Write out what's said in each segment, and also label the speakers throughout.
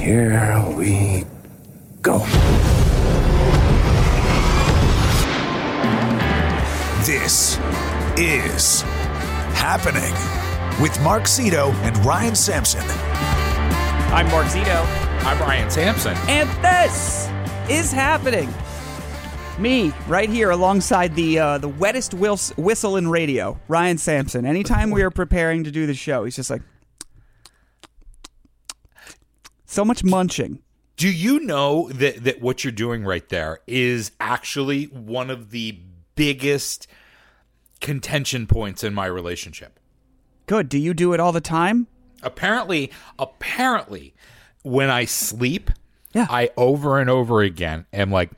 Speaker 1: Here we go.
Speaker 2: This is happening with Mark Zito and Ryan Sampson.
Speaker 3: I'm Mark Zito,
Speaker 4: I'm Ryan Sampson.
Speaker 3: and this is happening. Me, right here, alongside the uh, the wettest whis- whistle in radio, Ryan Sampson. Anytime we are preparing to do the show, he's just like, so much munching.
Speaker 4: Do you know that that what you're doing right there is actually one of the biggest contention points in my relationship?
Speaker 3: Good. Do you do it all the time?
Speaker 4: Apparently, apparently, when I sleep,
Speaker 3: Yeah.
Speaker 4: I over and over again am like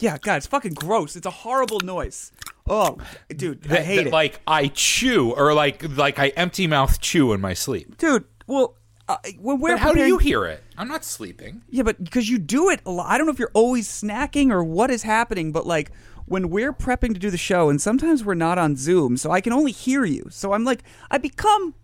Speaker 3: Yeah, God, it's fucking gross. It's a horrible noise. Oh, dude, I hate
Speaker 4: that,
Speaker 3: it.
Speaker 4: like I chew or like like I empty mouth chew in my sleep.
Speaker 3: dude, well, uh, when we're
Speaker 4: But how do you hear it? I'm not sleeping.
Speaker 3: Yeah, but because you do it a lot. I don't know if you're always snacking or what is happening, but like when we're prepping to do the show, and sometimes we're not on Zoom, so I can only hear you. So I'm like, I become,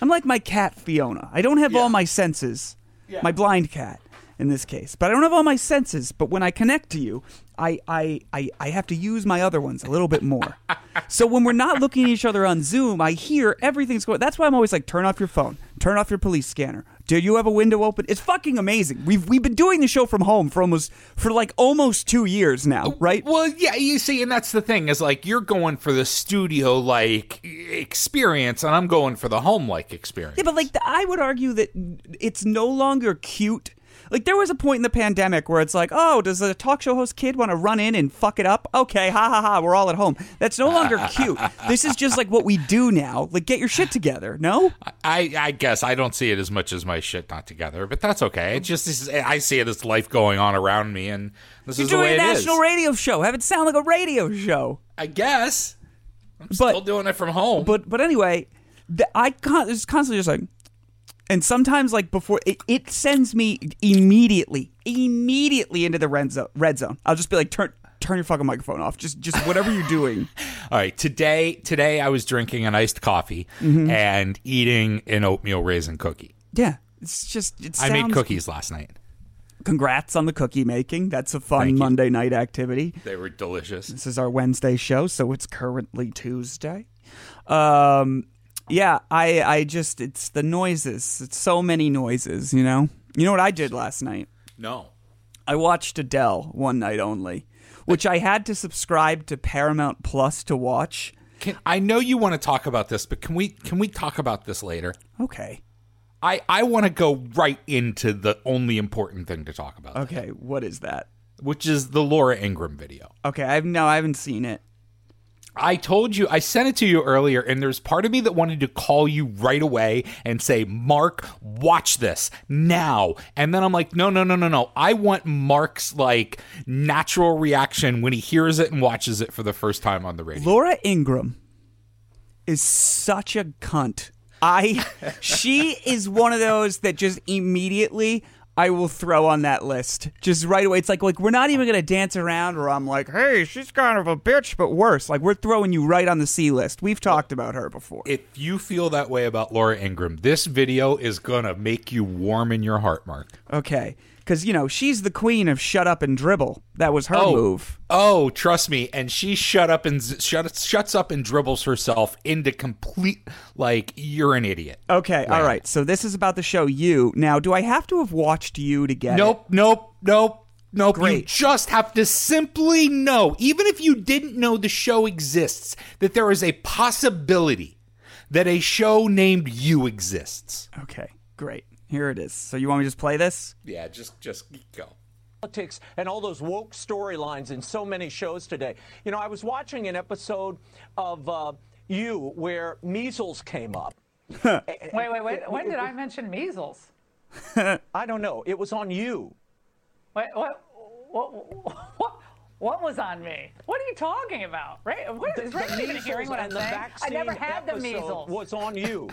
Speaker 3: I'm like my cat Fiona. I don't have all my senses, my blind cat in this case, but I don't have all my senses. But when I connect to you, I I I, I have to use my other ones a little bit more. so when we're not looking at each other on Zoom, I hear everything's going. That's why I'm always like, turn off your phone, turn off your police scanner. Do you have a window open? It's fucking amazing. We've we've been doing the show from home for almost for like almost two years now, right?
Speaker 4: Well, yeah, you see, and that's the thing is like you're going for the studio like experience, and I'm going for the home like experience.
Speaker 3: Yeah, but like I would argue that it's no longer cute. Like there was a point in the pandemic where it's like, oh, does a talk show host kid want to run in and fuck it up? Okay, ha ha ha, we're all at home. That's no longer cute. this is just like what we do now. Like get your shit together. No?
Speaker 4: I, I guess I don't see it as much as my shit not together, but that's okay. It just is, I see it as life going on around me, and this
Speaker 3: You're
Speaker 4: is the
Speaker 3: doing a national radio show. Have it sound like a radio show.
Speaker 4: I guess I'm
Speaker 3: But-
Speaker 4: still doing it from home.
Speaker 3: But but anyway, the, I con- it's constantly just like, and sometimes like before it, it sends me immediately, immediately into the red zone. Red zone. I'll just be like, turn turn your fucking microphone off. Just just whatever you're doing.
Speaker 4: all right, today today I was drinking an iced coffee
Speaker 3: Mm-hmm.
Speaker 4: and eating an oatmeal raisin cookie.
Speaker 3: Yeah, it's just it
Speaker 4: I
Speaker 3: sounds.
Speaker 4: made cookies last night.
Speaker 3: Congrats on the cookie making. That's a fun
Speaker 4: Thank you.
Speaker 3: Monday night activity.
Speaker 4: They were delicious.
Speaker 3: This is our Wednesday show, so it's currently Tuesday. Um, yeah, I I just it's the noises. It's so many noises. You know. You know what I did last night?
Speaker 4: No.
Speaker 3: I watched Adele one night only, which I had to subscribe to Paramount Plus to watch.
Speaker 4: Can, I know you want to talk about this, but can we can we talk about this later?
Speaker 3: Okay.
Speaker 4: I, I want to go right into the only important thing to talk about,
Speaker 3: Okay, what is that?
Speaker 4: which is the Laura Ingraham video.
Speaker 3: Okay, I've no, I haven't seen it.
Speaker 4: I told you, I sent it to you earlier, and there's part of me that wanted to call you right away and say, Mark, watch this now. And then I'm like, no, no, no, no, no. I want Mark's like natural reaction when he hears it and watches it for the first time on the radio.
Speaker 3: Laura Ingraham is such a cunt. I she is one of those that just immediately I will throw on that list just right away. It's like like we're not even gonna dance around or I'm like, hey, she's kind of a bitch, but worse. Like we're throwing you right on the C list. We've talked about her before.
Speaker 4: if you feel that way about Laura Ingraham, this video is gonna make you warm in your heart, Mark.
Speaker 3: Okay, because you know she's the queen of shut up and dribble. That was her oh. move.
Speaker 4: Oh, trust me. And she shut up and z- shut, shuts up and dribbles herself into complete like you're an idiot.
Speaker 3: Okay, all right. So this is about the show You. Now, do I have to have watched You to get it?
Speaker 4: Nope, nope, nope, nope. You
Speaker 3: Great.
Speaker 4: just have to simply know, even if you didn't know the show exists, that there is a possibility that a show named You exists.
Speaker 3: Okay, great. Here it is. So you want me to just play this?
Speaker 4: Yeah, just just go.
Speaker 5: politics and all those woke storylines in so many shows today. You know, I was watching an episode of uh, You where measles came up.
Speaker 6: Wait, wait, wait. When did I mention measles?
Speaker 5: I don't know. It was on You.
Speaker 6: Wait, what? What? What? What was on me? What are you talking about? Right? What, is Ray even hearing what I'm
Speaker 5: and the
Speaker 6: saying? I never had the measles.
Speaker 5: Was on You.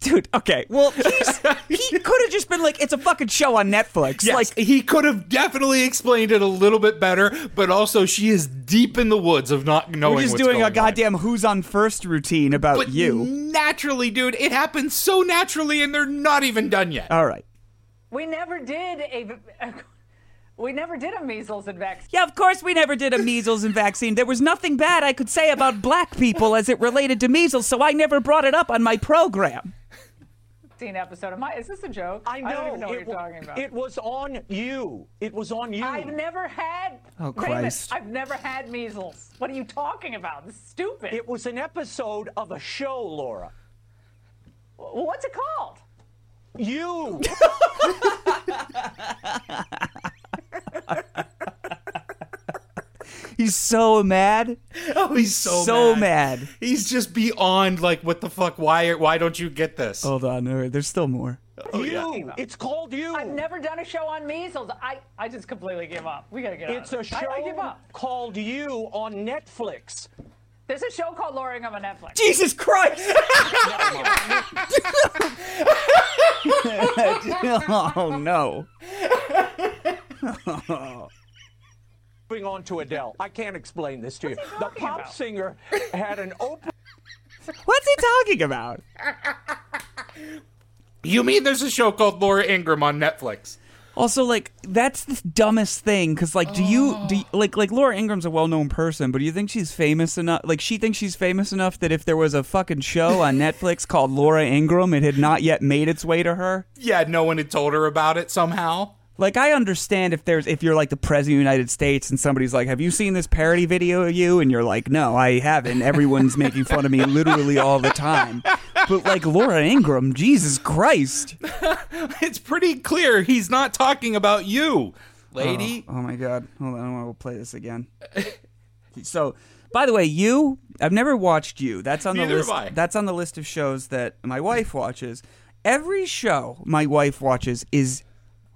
Speaker 3: Dude, okay. Well, he's, he could have just been like, it's a fucking show on Netflix.
Speaker 4: Yes,
Speaker 3: Like,
Speaker 4: he could have definitely explained it a little bit better, but also she is deep in the woods of not knowing.
Speaker 3: we're just doing a
Speaker 4: going on.
Speaker 3: goddamn Who's on First routine about
Speaker 4: But
Speaker 3: you.
Speaker 4: naturally, dude, it happens so naturally, and they're not even done yet.
Speaker 3: All right.
Speaker 6: We never did a. We never did a measles and vaccine.
Speaker 3: Yeah, of course we never did a measles and vaccine. There was nothing bad I could say about black people as it related to measles, so I never brought it up on my program.
Speaker 6: episode. Am I, is this a joke?
Speaker 5: I know.
Speaker 6: I don't even know what
Speaker 5: it,
Speaker 6: you're
Speaker 5: wa-
Speaker 6: talking about.
Speaker 5: it was on you. It was on you.
Speaker 6: I've never had.
Speaker 3: Oh,
Speaker 6: Wait a.
Speaker 3: Christ.
Speaker 6: I've never had measles. What are you talking about? This is stupid.
Speaker 5: It was an episode of a show, Laura.
Speaker 6: Well, What's it called?
Speaker 5: You.
Speaker 3: He's so mad.
Speaker 4: Oh, he's so
Speaker 3: So mad.
Speaker 4: He's just beyond like, what the fuck? Why? Why don't you get this?
Speaker 3: Hold on, all right, there's still more.
Speaker 5: Oh, you. It's called you.
Speaker 6: I've never done a show on measles. I, I just completely give up. We gotta get
Speaker 5: It's
Speaker 6: out
Speaker 5: a
Speaker 6: of
Speaker 5: show
Speaker 6: it. I, I give up.
Speaker 5: called You on Netflix.
Speaker 6: There's a show called Lowering on Netflix.
Speaker 3: Jesus Christ! oh no. Oh.
Speaker 5: Moving on to Adele. I can't explain this to you. The pop
Speaker 6: about?
Speaker 5: singer had an open.
Speaker 3: What's he talking about?
Speaker 4: You mean there's a show called Laura Ingraham on Netflix?
Speaker 3: Also, like that's the dumbest thing because, like, do you do you, like like Laura Ingraham's a well-known person, but do you think she's famous enough? Like, she thinks she's famous enough that if there was a fucking show on Netflix called Laura Ingraham, it had not yet made its way to her.
Speaker 4: Yeah, no one had told her about it somehow.
Speaker 3: Like, I understand if there's if you're like the president of the United States and somebody's like, "Have you seen this parody video of you?" and you're like, "No, I haven't." Everyone's making fun of me literally all the time. But like Laura Ingraham, Jesus Christ.
Speaker 4: It's pretty clear he's not talking about you, oh, lady.
Speaker 3: Oh, oh my god. Hold on, I will play this again. so, by the way, you I've never watched you. That's on the list.
Speaker 4: have I.
Speaker 3: That's on the list of shows that my wife watches. Every show my wife watches is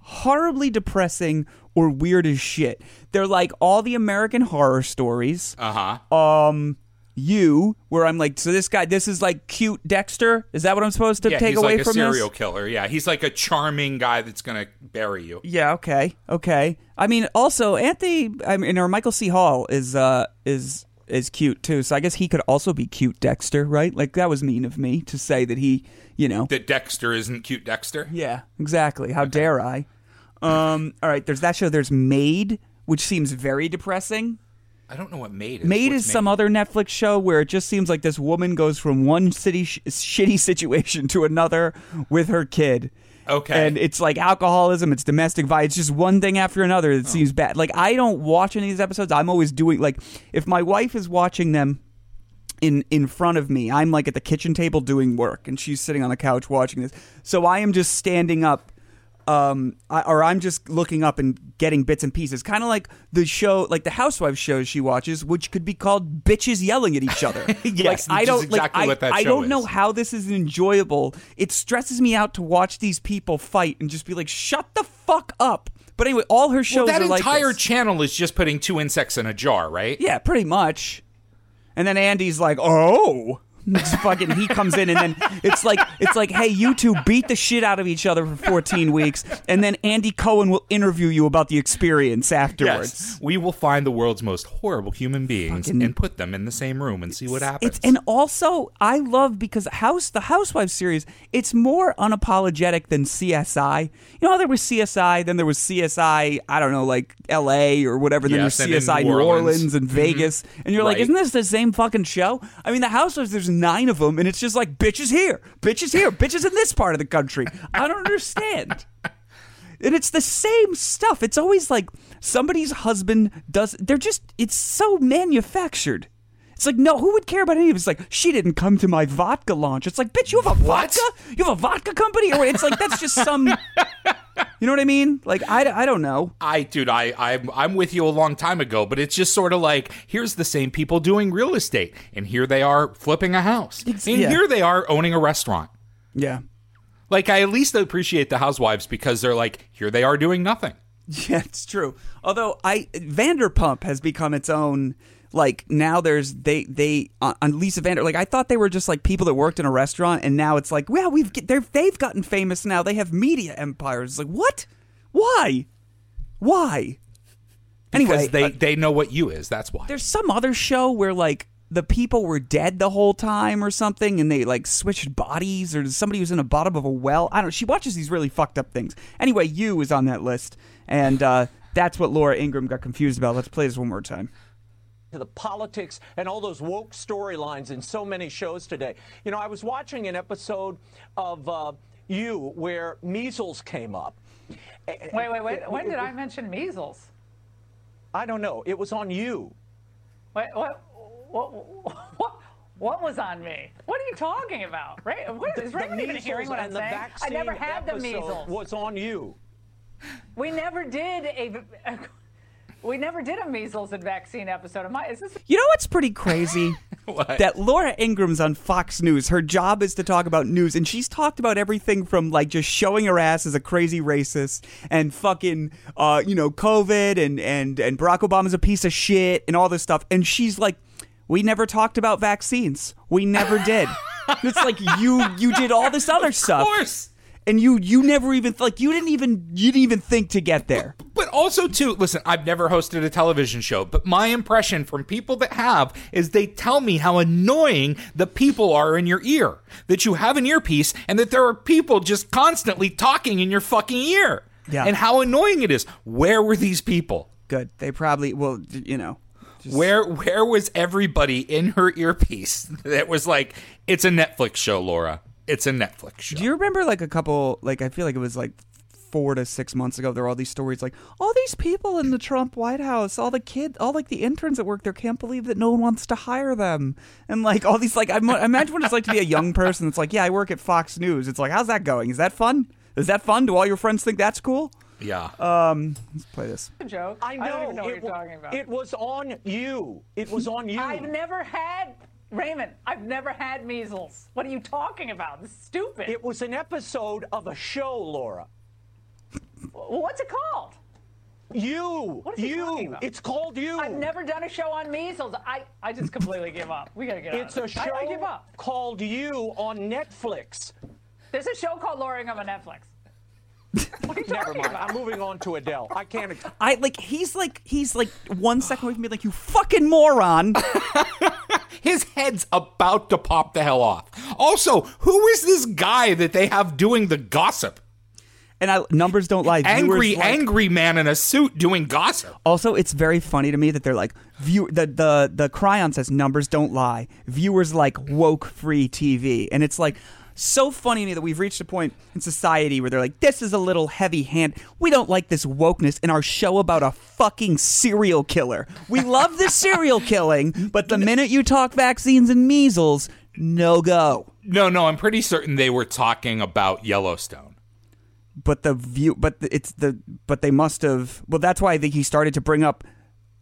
Speaker 3: horribly depressing or weird as shit. They're like all the American horror stories.
Speaker 4: Uh huh.
Speaker 3: Um you where I'm like, so this guy this is like cute Dexter? Is that what I'm supposed to
Speaker 4: Yeah,
Speaker 3: take
Speaker 4: he's
Speaker 3: away
Speaker 4: like a
Speaker 3: from
Speaker 4: serial
Speaker 3: this?
Speaker 4: killer. Yeah, he's like a charming guy that's gonna bury you.
Speaker 3: Yeah, okay, okay. I mean, also Anthony, I mean, or Michael C. Hall is uh is is cute too. So I guess he could also be cute Dexter, right? Like that was mean of me to say that he, you know.
Speaker 4: That Dexter isn't cute Dexter.
Speaker 3: yeah, exactly. How dare I? Um. All right. There's that show. There's Maid, which seems very depressing.
Speaker 4: I don't know what Maid is.
Speaker 3: Maid
Speaker 4: What's
Speaker 3: is some other Netflix show where it just seems like this woman goes from one city sh- shitty situation to another with her kid.
Speaker 4: Okay.
Speaker 3: And it's like alcoholism, it's domestic violence, it's just one thing after another that oh. seems bad. Like I don't watch any of these episodes. I'm always doing like if my wife is watching them in in front of me, I'm like at the kitchen table doing work and she's sitting on the couch watching this. So I am just standing up um, I, or I'm just looking up and getting bits and pieces, kind of like the show, like the housewives shows she watches, which could be called "bitches yelling at each other."
Speaker 4: Yes,
Speaker 3: like, I
Speaker 4: is
Speaker 3: don't
Speaker 4: exactly
Speaker 3: like.
Speaker 4: what that
Speaker 3: I, I don't know how this is enjoyable. It stresses me out to watch these people fight and just be like, "Shut the fuck up." But anyway, all her shows
Speaker 4: Well, that
Speaker 3: are like
Speaker 4: entire
Speaker 3: this.
Speaker 4: channel is just putting two insects in a jar, right?
Speaker 3: Yeah, pretty much. And then Andy's like, "Oh." It's fucking he comes in and then it's like it's like hey you two beat the shit out of each other for 14 weeks and then Andy Cohen will interview you about the experience afterwards.
Speaker 4: Yes. We will find the world's most horrible human beings
Speaker 3: Fucking-
Speaker 4: and put them in the same room and see what happens.
Speaker 3: It's and also I love because House the Housewives series it's more unapologetic than CSI. You know there was CSI, then there was CSI, I don't know, like L.A. or whatever. Then
Speaker 4: Yes,
Speaker 3: there's
Speaker 4: and in
Speaker 3: CSI
Speaker 4: New Orleans.
Speaker 3: Orleans, and mm-hmm. Vegas, and you're like, isn't this the same fucking show? I mean, the Housewives there's nine of them, and it's just like bitches here, bitches here, bitches in this part of the country. I don't understand. And it's the same stuff. It's always like somebody's husband does. They're just. It's so manufactured. It's like no, who would care about any of it? It's like she didn't come to my vodka launch. It's like bitch, you have a
Speaker 4: What?
Speaker 3: vodka. You have a vodka company, or it's like that's just some. You know what I mean? Like I, I don't know.
Speaker 4: I, dude, I, I'm, I'm with you a long time ago, but it's just sort of like here's the same people doing real estate, and here they are flipping a house, and
Speaker 3: yeah.
Speaker 4: here they are owning a restaurant.
Speaker 3: Yeah.
Speaker 4: Like I at least appreciate the housewives because they're like here they are doing nothing.
Speaker 3: Yeah, it's true. Although I Vanderpump has become its own. Like now, there's they they uh, on Lisa Vander. Like I thought they were just like people that worked in a restaurant, and now it's like, well, we've they're they've gotten famous now. They have media empires. It's like what? Why? Why?
Speaker 4: Because
Speaker 3: Anyway,
Speaker 4: they
Speaker 3: uh,
Speaker 4: they know what you is. That's why.
Speaker 3: there's some other show where like the people were dead the whole time or something, and they like switched bodies, or somebody was in the bottom of a well. I don't. know. She watches these really fucked up things. Anyway, you is on that list, and uh, that's what Laura Ingraham got confused about. Let's play this one more time.
Speaker 5: To the politics and all those woke storylines in so many shows today. You know, I was watching an episode of uh, You where measles came up.
Speaker 6: Wait, wait, wait. When did I mention measles?
Speaker 5: I don't know. It was on You.
Speaker 6: Wait, what? What? What? What was on me? What are you talking about? Right? What, is
Speaker 5: The
Speaker 6: Raymond even hearing what I'm saying? I never had the measles.
Speaker 5: Was on You.
Speaker 6: We never did a. We never did a measles and vaccine episode. Am I? Is this?
Speaker 3: You know what's pretty crazy?
Speaker 4: What?
Speaker 3: That Laura Ingraham's on Fox News. Her job is to talk about news, and she's talked about everything from like just showing her ass as a crazy racist and fucking, uh, you know, COVID and and and Barack Obama's a piece of shit and all this stuff. And she's like, we never talked about vaccines. We never did. it's like you you did all this other stuff,
Speaker 4: Of course.
Speaker 3: And you you never even like you didn't even you didn't even think to get there.
Speaker 4: But also, too, listen, I've never hosted a television show, but my impression from people that have is they tell me how annoying the people are in your ear. That you have an earpiece and that there are people just constantly talking in your fucking ear.
Speaker 3: Yeah.
Speaker 4: And how annoying it is. Where were these people?
Speaker 3: Good. They probably well, you know.
Speaker 4: Where where was everybody in her earpiece that was like, it's a Netflix show, Laura. It's a Netflix show.
Speaker 3: Do you remember like a couple like I feel like it was like four to six months ago there were all these stories like all these people in the Trump White House, all the kids all like the interns that work there can't believe that no one wants to hire them. And like all these like I imagine what it's like to be a young person that's like, Yeah, I work at Fox News. It's like, how's that going? Is that fun? Is that fun? Do all your friends think that's cool?
Speaker 4: yeah.
Speaker 3: Um, Let's play this.
Speaker 6: a joke.
Speaker 5: I know.
Speaker 6: don't even know what
Speaker 5: it,
Speaker 6: you're
Speaker 5: wa-
Speaker 6: talking about.
Speaker 5: It was on You. It was on You.
Speaker 6: I've never had Raymond. I've never had measles. What are you talking about? This is stupid.
Speaker 5: It was an episode of a show, Laura.
Speaker 6: What's it called?
Speaker 5: You.
Speaker 6: What is he talking about?
Speaker 5: It's called You.
Speaker 6: I've never done a show on measles. I, I just completely give up. We gotta get
Speaker 5: It's
Speaker 6: out
Speaker 5: a show.
Speaker 6: I, I give up.
Speaker 5: called You on Netflix.
Speaker 6: There's a show called Laura Ingraham on Netflix. What are you
Speaker 5: Never mind.
Speaker 6: about?
Speaker 5: I'm moving on to Adele. I can't.
Speaker 3: I like he's like he's like one second away from me like you fucking moron.
Speaker 4: His head's about to pop the hell off. Also, who is this guy that they have doing the gossip?
Speaker 3: and I numbers don't lie.
Speaker 4: Angry,
Speaker 3: like-
Speaker 4: angry man in a suit doing gossip.
Speaker 3: Also, it's very funny to me that they're like view the the the chyron says numbers don't lie. Viewers like woke free TV, and it's like so funny to me that we've reached a point in society where they're like, this is a little heavy hand. We don't like this wokeness in our show about a fucking serial killer. We love the serial killing, but the minute you talk vaccines and measles, no go.
Speaker 4: No, no, I'm pretty certain they were talking about Yellowstone.
Speaker 3: But the view, but it's the, but they must have. Well, that's why I think he started to bring up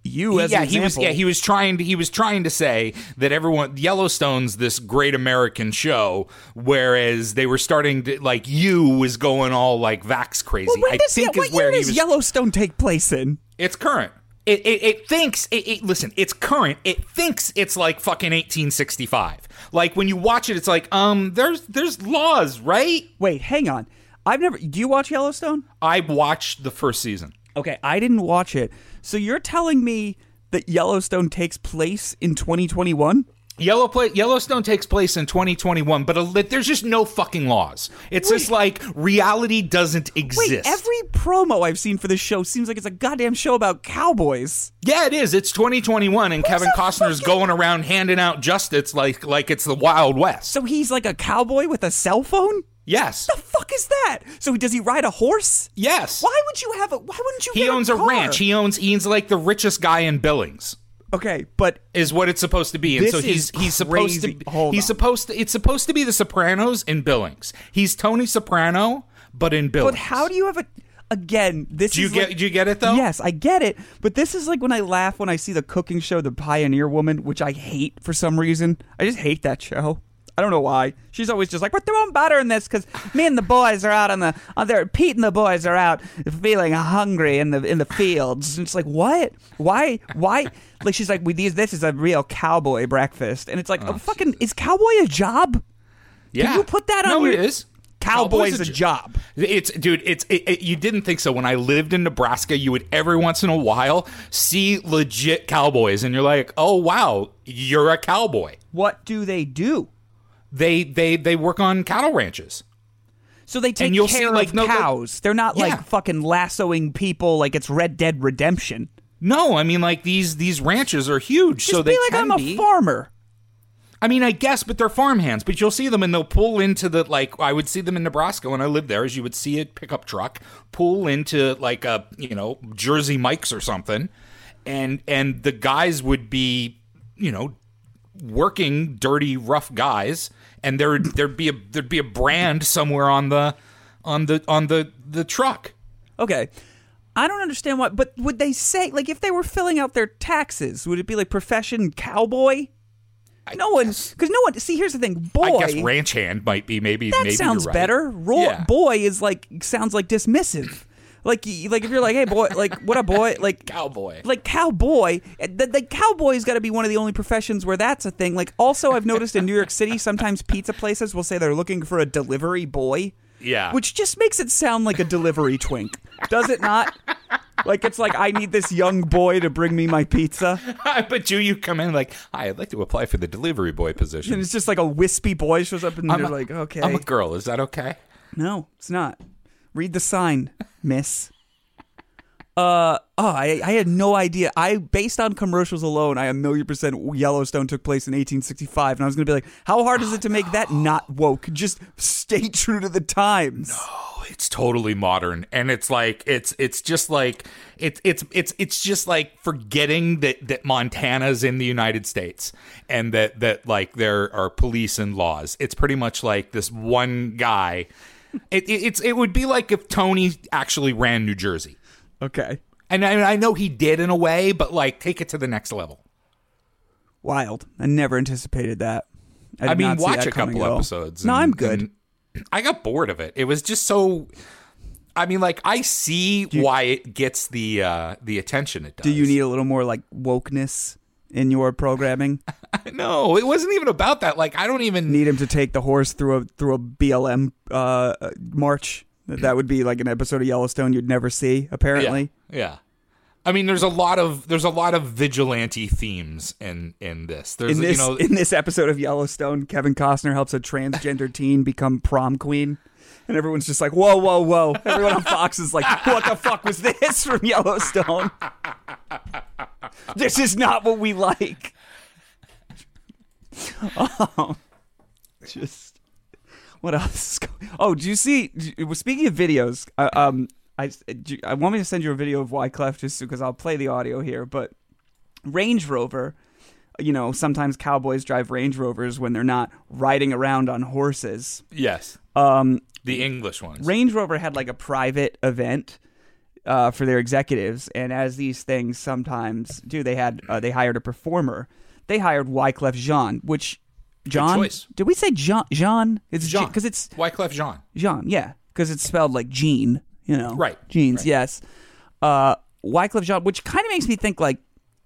Speaker 3: you as
Speaker 4: yeah,
Speaker 3: an
Speaker 4: he was.
Speaker 3: example.
Speaker 4: Yeah, he was trying to. He was trying to say that everyone Yellowstone's this great American show, whereas they were starting to like you was going all like vax crazy.
Speaker 3: Well,
Speaker 4: I
Speaker 3: does,
Speaker 4: think
Speaker 3: what
Speaker 4: is where
Speaker 3: year
Speaker 4: he
Speaker 3: does
Speaker 4: was.
Speaker 3: Yellowstone take place in?
Speaker 4: It's current. It, it, it thinks it, it listen it's current it thinks it's like fucking 1865 like when you watch it it's like um there's there's laws right
Speaker 3: Wait, hang on. I've never. Do you watch Yellowstone?
Speaker 4: i watched the first season
Speaker 3: Okay, I didn't watch it. So you're telling me that Yellowstone takes place in 2021?
Speaker 4: Yellow pla- Yellowstone takes place in 2021, but a there's just no fucking laws. It's just like reality doesn't exist.
Speaker 3: Wait, every promo I've seen for this show seems like it's a goddamn show about cowboys.
Speaker 4: yeah, it is. It's 2021, and Kevin Costner's
Speaker 3: fucking-
Speaker 4: going around handing out justice like like it's the Wild West.
Speaker 3: So he's like a cowboy with a cell phone?
Speaker 4: Yes,
Speaker 3: The fuck is that? So does he ride a horse?
Speaker 4: yes.
Speaker 3: Why would you have a? Why wouldn't you?
Speaker 4: He owns a,
Speaker 3: car?
Speaker 4: ranch. He owns. He's like the richest guy in Billings.
Speaker 3: Okay, but
Speaker 4: Is what it's supposed to be, and
Speaker 3: This
Speaker 4: so he's
Speaker 3: is
Speaker 4: he's supposed to.
Speaker 3: Hold
Speaker 4: he's
Speaker 3: on.
Speaker 4: supposed to. It's supposed to be the Sopranos in Billings. He's Tony Soprano, but in Billings.
Speaker 3: but how do you have a? Again, this
Speaker 4: Do you
Speaker 3: is
Speaker 4: get?
Speaker 3: like-
Speaker 4: do you get it though?
Speaker 3: Yes, I get it. But this is like when I laugh when I see the cooking show, The Pioneer Woman, which I hate for some reason. I just hate that show. I don't know why. She's always just like, we're throwing butter in this because me and the boys are out on the, uh, on there. Pete and the boys are out feeling hungry in the in the fields. And it's like, what? Why? Why? Like she's like, we these. This is a real cowboy breakfast, and it's like, oh, oh fucking, is cowboy a job?
Speaker 4: Yeah.
Speaker 3: Can you put that on
Speaker 4: No,
Speaker 3: your-
Speaker 4: it is.
Speaker 3: cowboy's,
Speaker 4: Cowboy's
Speaker 3: a
Speaker 4: a
Speaker 3: job.
Speaker 4: It's dude. It's it, it- you didn't think so when I lived in Nebraska. You would every once in a while see legit cowboys, and you're like, oh wow, you're a cowboy.
Speaker 3: What do they do?
Speaker 4: They they they work on cattle ranches.
Speaker 3: So they take
Speaker 4: you'll
Speaker 3: care
Speaker 4: see, like,
Speaker 3: of
Speaker 4: no,
Speaker 3: cows. They're not
Speaker 4: Yeah.
Speaker 3: like fucking lassoing people like it's Red Dead Redemption.
Speaker 4: No, I mean like these these ranches are huge,
Speaker 3: Just
Speaker 4: so
Speaker 3: be
Speaker 4: they
Speaker 3: like I'm a
Speaker 4: be.
Speaker 3: farmer.
Speaker 4: I mean, I guess, but they're farmhands. But you'll see them, and they'll pull into the like. I would see them in Nebraska when I lived there. As you would see a pickup truck pull into like a you know Jersey Mike's or something, and and the guys would be you know working dirty, rough guys, and there there'd be a there'd be a brand somewhere on the on the on the the truck.
Speaker 3: Okay. I don't understand why, but would they say like if they were filling out their taxes, would it be like profession cowboy? no one, because no one. See, here's the thing, boy.
Speaker 4: I guess ranch hand might be maybe.
Speaker 3: that
Speaker 4: maybe
Speaker 3: sounds
Speaker 4: right.
Speaker 3: better.
Speaker 4: Yeah.
Speaker 3: Boy is like sounds like dismissive. Like, like if you're like, hey boy, like what a boy, like
Speaker 4: Cowboy.
Speaker 3: like cowboy. The, the cowboy's got to be one of the only professions where that's a thing. Like, also, I've noticed in New York City, sometimes pizza places will say they're looking for a delivery boy.
Speaker 4: Yeah.
Speaker 3: which just makes it sound like a delivery twink, does it not? Like it's like I need this young boy to bring me my pizza,
Speaker 4: but you you come in like, hi, I'd like to apply for the delivery boy position.
Speaker 3: and it's just like a wispy boy shows up, and
Speaker 4: I'm
Speaker 3: you're
Speaker 4: a-
Speaker 3: like, okay,
Speaker 4: I'm a girl. Is that okay?
Speaker 3: no, it's not. Read the sign, Miss. Uh oh, I I had no idea. I based on commercials alone, I a million percent Yellowstone took place in 1865, and I was gonna be like, how hard is it to make that not woke? Just stay true to the times.
Speaker 4: No, it's totally modern, and it's like it's it's just like it's it's it's it's just like forgetting that that Montana's in the United States, and that that like there are police and laws. It's pretty much like this one guy. It, it it's it would be like if Tony actually ran New Jersey.
Speaker 3: Okay,
Speaker 4: And I, I know he did in a way, but like take it to the next level.
Speaker 3: wild. I never anticipated that. I,
Speaker 4: I, mean, watch a couple episodes.
Speaker 3: No, I'm good.
Speaker 4: I got bored of it. It was just so. I mean, like I see why it gets the uh the attention it does.
Speaker 3: Do you need a little more like wokeness in your programming?
Speaker 4: No, it wasn't even about that. Like I don't even
Speaker 3: Need him to take the horse through a through a BLM uh, march? That would be like an episode of Yellowstone you'd never see. Apparently,
Speaker 4: Yeah, yeah. I mean, there's a lot of there's a lot of vigilante themes in in this. There's
Speaker 3: in this
Speaker 4: you know
Speaker 3: in this episode of Yellowstone, Kevin Costner helps a transgender teen become prom queen. And everyone's just like, whoa, whoa, whoa. Everyone on Fox is like, what the fuck was this from Yellowstone? this is not what we like. Oh, just what else? Oh, do you see? Speaking of videos, uh, um, I do I want me to send you a video of Wyclef just because I'll play the audio here. But Range Rover, you know, sometimes cowboys drive Range Rovers when they're not riding around on horses.
Speaker 4: yes,
Speaker 3: Um,
Speaker 4: the English ones.
Speaker 3: Range Rover had like a private event uh, for their executives, and as these things sometimes do, they had uh, they hired a performer. They hired Wyclef Jean, which John
Speaker 4: choice.
Speaker 3: did we say Jean? Jean? It's
Speaker 4: Jean
Speaker 3: because it's
Speaker 4: Wyclef Jean.
Speaker 3: Jean, yeah, because it's spelled like Jean, you know,
Speaker 4: Right,
Speaker 3: Jeans,
Speaker 4: right.
Speaker 3: yes. Uh, Wyclef Jean, which kind of makes me think like.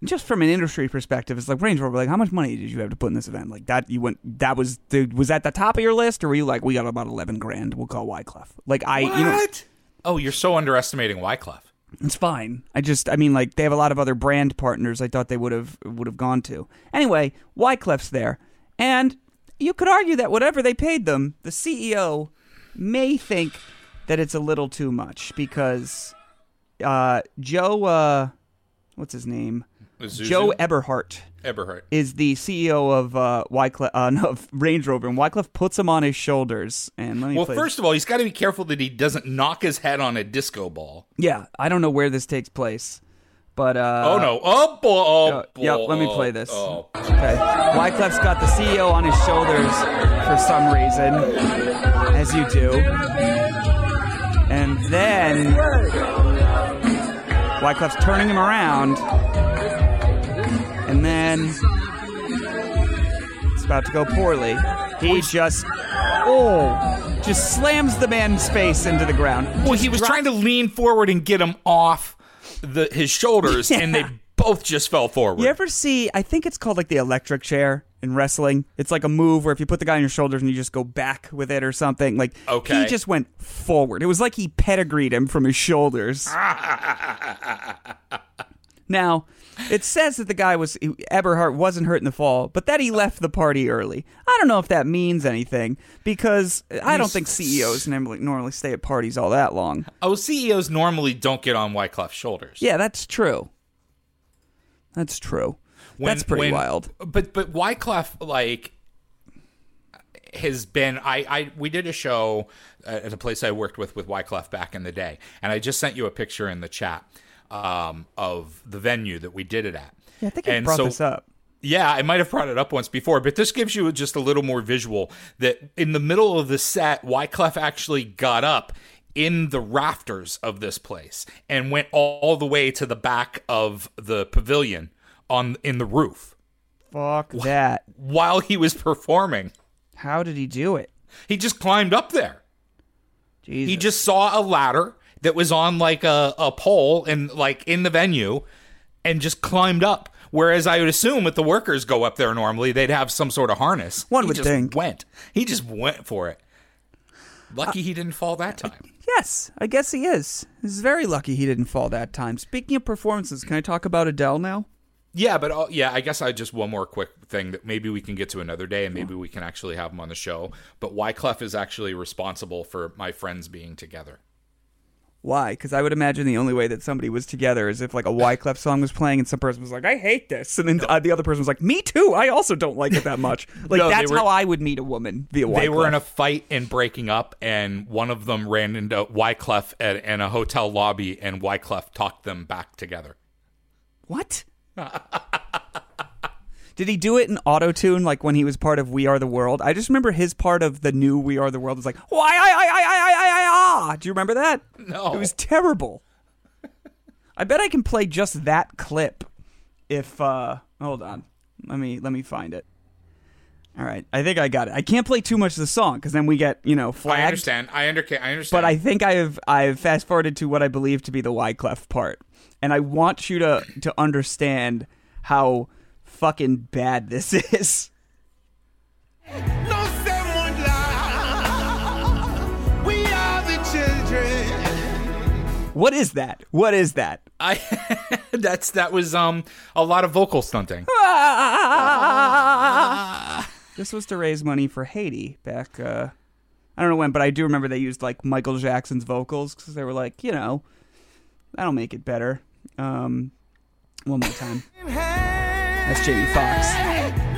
Speaker 3: Just from an industry perspective, it's like Range Rover. Like, how much money did you have to put in this event? Like that, you went. That was the was that the top of your list, or were you like, we got about eleven grand? We'll call Wyclef. Like I, you know,
Speaker 4: What? Oh, you're so underestimating Wyclef.
Speaker 3: it's fine. I just, I mean, like they have a lot of other brand partners. I thought they would have would have gone to. Anyway, Wyclef's there, and you could argue that whatever they paid them, the CEO may think that it's a little too much because uh, Joe, uh, what's his name?
Speaker 4: Zuzu?
Speaker 3: Joe Eberhardt
Speaker 4: Eberhardt.
Speaker 3: is the CEO of uh, Wyclef, uh, no, of Range Rover, and Wyclef puts him on his shoulders. And let me
Speaker 4: Well,
Speaker 3: play-
Speaker 4: first of all, he's got to be careful that he doesn't knock his head on a disco ball.
Speaker 3: yeah, I don't know where this takes place, but uh,
Speaker 4: oh no! Oh boy! Oh,
Speaker 3: Uh, yep, let me play this.
Speaker 4: Oh.
Speaker 3: Okay. Wyclef's got the CEO on his shoulders for some reason, as you do. And then Wyclef's turning him around. And then it's about to go poorly. He just, oh, just slams the man's face into the ground.
Speaker 4: Well, he was trying to lean forward and get him off the his shoulders, and they both just fell forward.
Speaker 3: You ever see? I think it's called like the electric chair, in wrestling. It's like a move where if you put the guy on your shoulders and you just go back with it or something, like
Speaker 4: Okay.
Speaker 3: he just went forward. It was like he pedigreed him from his shoulders. now, it says that the guy was Eberhardt wasn't hurt in the fall, but that he left the party early. I don't know if that means anything because I don't think CEOs normally normally stay at parties all that long.
Speaker 4: Oh, CEOs normally don't get on Wyclef's shoulders.
Speaker 3: Yeah, that's true. That's true. that's pretty
Speaker 4: when-
Speaker 3: wild.
Speaker 4: But but Wyclef like has been I I we did a show at a place I worked with with Wyclef back in the day, and I just sent you a picture in the chat um, of the venue that we did it at.
Speaker 3: Yeah, I think you
Speaker 4: And
Speaker 3: brought
Speaker 4: so-
Speaker 3: this up.
Speaker 4: Yeah, I might have brought it up once before, but this gives you just a little more visual that in the middle of the set, Wyclef actually got up in the rafters of this place and went all the way to the back of the pavilion on in the roof
Speaker 3: Fuck that.
Speaker 4: while he was performing.
Speaker 3: How did he do it?
Speaker 4: He just climbed up there.
Speaker 3: Jesus.
Speaker 4: He just saw a ladder that was on like a, a pole and like in the venue and just climbed up. Whereas I would assume if the workers go up there normally, they'd have some sort of harness.
Speaker 3: One
Speaker 4: he
Speaker 3: would
Speaker 4: just
Speaker 3: think.
Speaker 4: went. He just went for it. Lucky he didn't fall that time.
Speaker 3: Yes, I guess he is. He's very lucky he didn't fall that time. Speaking of performances, can I talk about Adele now?
Speaker 4: Yeah, but uh, yeah, I guess I just one more quick thing that maybe we can get to another day, and maybe we can actually have him on the show. But Wyclef is actually responsible for my friends being together.
Speaker 3: Why? Because I would imagine the only way that somebody was together is if like a Wyclef song was playing and some person was like, "I hate this," and then uh, the other person was like, "Me too. I also don't like it that much." Like
Speaker 4: No,
Speaker 3: that's
Speaker 4: were-
Speaker 3: how I would meet a woman via Wyclef.
Speaker 4: They were in a fight and breaking up, and one of them ran into Wyclef at, in a hotel lobby, and Wyclef talked them back together.
Speaker 3: what? Did he do it in auto tune like when he was part of We Are the World? I just remember his part of the new We Are the World was like, "Why I I I I I I ah." Do you remember that?
Speaker 4: No.
Speaker 3: It was terrible. I bet I can play just that clip if uh hold on. Let me let me find it. All right. I think I got it. I can't play too much of the song cuz then we get, you know, flagged.
Speaker 4: I understand. I understand. I understand.
Speaker 3: But I think I have I've fast forwarded to what I believe to be the Wyclef part. And I want you to to understand how fucking bad this is.
Speaker 7: No someone lie. We are the children.
Speaker 3: What is that? What is that?
Speaker 4: I that's that was um a lot of vocal stunting.
Speaker 3: This was to raise money for Haiti back. Uh, I don't know when, but I do remember they used like Michael Jackson's vocals because they were like, you know, that'll make it better. Um, one more time. That's Jamie Foxx.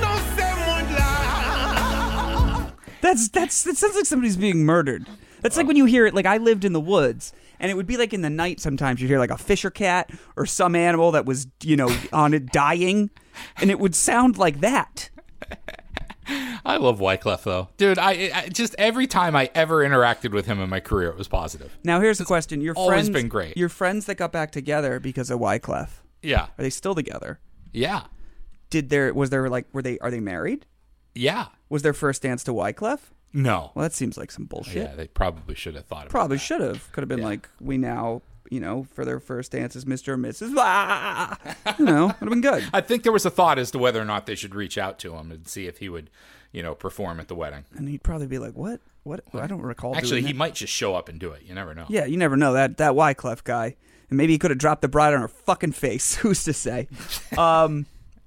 Speaker 7: No someone lie.
Speaker 3: That's that's that sounds like somebody's being murdered. That's like when you hear it. Like I lived in the woods, and it would be like in the night. Sometimes you would hear like a fisher cat or some animal that was you know on it dying, and it would sound like that.
Speaker 4: I love Wyclef though, dude. I, I just every time I ever interacted with him in my career, it was positive.
Speaker 3: Now here's the question: Your
Speaker 4: always
Speaker 3: friends,
Speaker 4: been great.
Speaker 3: Your friends that got back together because of Wyclef,
Speaker 4: Yeah,
Speaker 3: are they still together?
Speaker 4: yeah,
Speaker 3: Did there was there like were they are they married?
Speaker 4: yeah.
Speaker 3: Was their first dance to Wyclef?
Speaker 4: No,
Speaker 3: Well, that seems like some bullshit.
Speaker 4: yeah, they probably should have thought. About
Speaker 3: Probably
Speaker 4: that.
Speaker 3: should have. Could have been
Speaker 4: Yeah.
Speaker 3: like, we now, you know, for their first dance is Mr. and Mrs. Ah! You know, would have been good.
Speaker 4: I think there was a thought as to whether or not they should reach out to him and see if he would, you know, perform at the wedding.
Speaker 3: And he'd probably be like, what? What? I don't recall.
Speaker 4: Actually, he
Speaker 3: that.
Speaker 4: might just show up and do it. You never know.
Speaker 3: Yeah, you never know that that Wyclef guy, and maybe he could have dropped the bride on her fucking face. Who's to say? Um,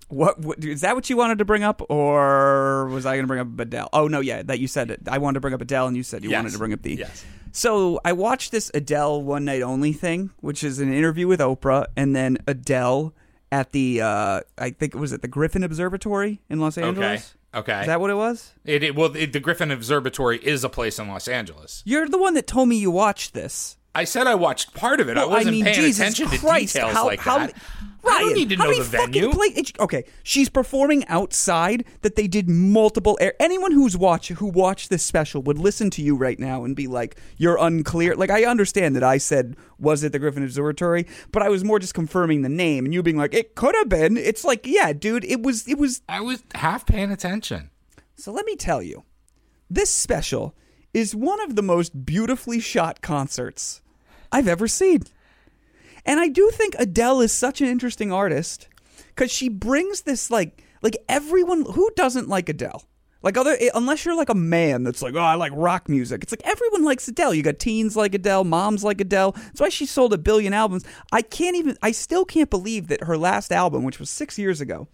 Speaker 3: what, what is that? What you wanted to bring up, or was I going to bring up Adele? Oh no, yeah, that you said it. I wanted to bring up Adele, and you said you
Speaker 4: Yes.
Speaker 3: wanted to bring up the.
Speaker 4: Yes.
Speaker 3: So I watched this Adele one night only thing, which is an interview with Oprah, and then Adele at the uh, I think it was at the Griffith Observatory in Los Angeles.
Speaker 4: Okay. okay.
Speaker 3: Is that what it was?
Speaker 4: It, it well, it, the Griffith Observatory is a place in Los Angeles.
Speaker 3: You're the one that told me you watched this.
Speaker 4: I said I watched part of it. I wasn't
Speaker 3: mean,
Speaker 4: paying
Speaker 3: Jesus
Speaker 4: attention
Speaker 3: Christ,
Speaker 4: to details
Speaker 3: how,
Speaker 4: like
Speaker 3: how,
Speaker 4: that.
Speaker 3: Ryan,
Speaker 4: I don't need to
Speaker 3: how
Speaker 4: know
Speaker 3: many
Speaker 4: the
Speaker 3: fucking
Speaker 4: venue.
Speaker 3: Play, it- okay, she's performing outside. That they did multiple air. Anyone who's watch who watched this special would listen to you right now and be like, "You're unclear." Like I understand that I said, "Was it the Griffith Observatory?" But I was more just confirming the name, and you being like, "It could have been." It's like, yeah, dude, it was. It was.
Speaker 4: I was half paying attention.
Speaker 3: So let me tell you, this special is one of the most beautifully shot concerts I've ever seen. And I do think Adele is such an interesting artist because she brings this like Like everyone who doesn't like Adele. Like other eh, unless you're like a man that's like, "Oh, I like rock music." It's like everyone likes Adele. You got teens like Adele, moms like Adele. That's why she sold a billion albums. I can't even I still can't believe that her last album, which was 6 years ago,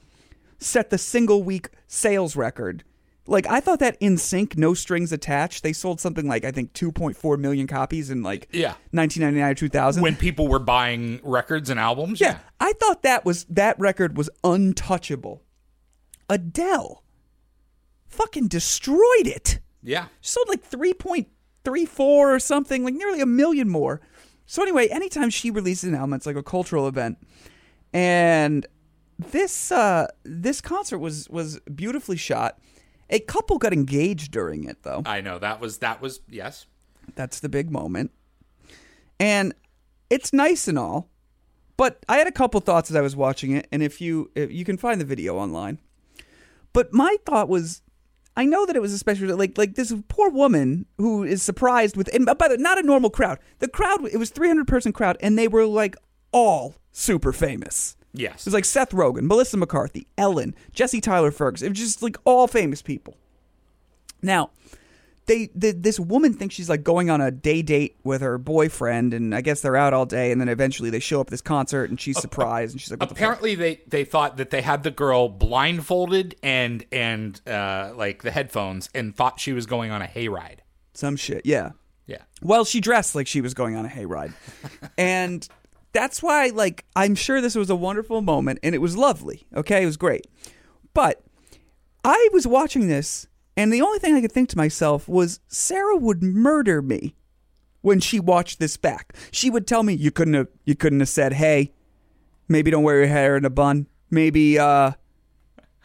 Speaker 3: set the single week sales record. Like I thought that NSYNC, No Strings Attached, they sold something like I think 2.4 million copies in like
Speaker 4: Yeah.
Speaker 3: 1999 or 2000.
Speaker 4: when people were buying records and albums.
Speaker 3: yeah, I thought that was that record was untouchable. Adele fucking destroyed it.
Speaker 4: Yeah.
Speaker 3: she sold like 3.34 or something, like nearly a million more. So anyway, anytime she releases an album, it's like a cultural event. And this uh this concert was was beautifully shot. A couple got engaged during it though.
Speaker 4: I know that was that was yes.
Speaker 3: That's the big moment. And it's nice and all, but I had a couple thoughts as I was watching it, and if you if you can find the video online. But my thought was I know that it was especially like like this poor woman who is surprised with and uh, by the not a normal crowd. The crowd it was 300 person crowd and they were like all super famous. It
Speaker 4: Yes.
Speaker 3: was like Seth Rogen, Melissa McCarthy, Ellen, Jesse Tyler Ferguson. It was just like all famous people. Now, they, the, this woman thinks she's like going on a day date with her boyfriend, and I guess they're out all day, and then eventually they show up at this concert, and she's surprised, and she's like, what the fuck?
Speaker 4: Apparently, they they thought that they had the girl blindfolded and and uh, like the headphones, and thought she was going on a hayride.
Speaker 3: Some shit, yeah.
Speaker 4: Yeah.
Speaker 3: Well, she dressed like she was going on a hayride. and that's why, like, I'm sure this was a wonderful moment and it was lovely. Okay. It was great. But I was watching this and the only thing I could think to myself was Sarah would murder me when she watched this back. She would tell me, you couldn't have, you couldn't have said, hey, maybe don't wear your hair in a bun. Maybe, uh,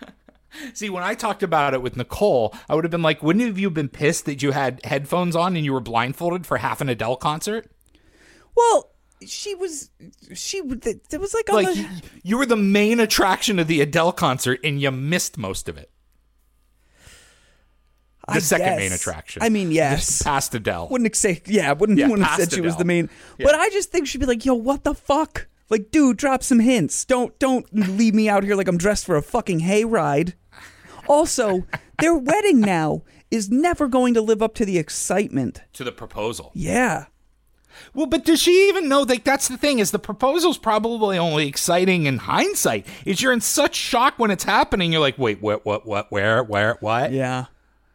Speaker 4: See, when I talked about it with Nicole, I would have been like, wouldn't you have you been pissed that you had headphones on and you were blindfolded for half an Adele concert?
Speaker 3: well, she was, she, it was like, on
Speaker 4: Like,
Speaker 3: the,
Speaker 4: you, you were the main attraction of the Adele concert and you missed most of it. The
Speaker 3: I
Speaker 4: second main attraction.
Speaker 3: I mean, yes.
Speaker 4: Just past Adele.
Speaker 3: wouldn't say yeah, wouldn't
Speaker 4: Yeah,
Speaker 3: wouldn't have said she was the main.
Speaker 4: Yeah.
Speaker 3: But I just think she'd be like, yo, what the fuck? Like, dude, drop some hints. Don't don't leave me out here like I'm dressed for a fucking hayride. Also, their wedding now is never going to live up to the excitement.
Speaker 4: to the proposal.
Speaker 3: Yeah.
Speaker 4: Well, but does she even know? Like, that's the thing is the proposal's probably only exciting in hindsight. Is you're in such shock when it's happening. You're like, wait, what, what, what, where, where, what?
Speaker 3: Yeah.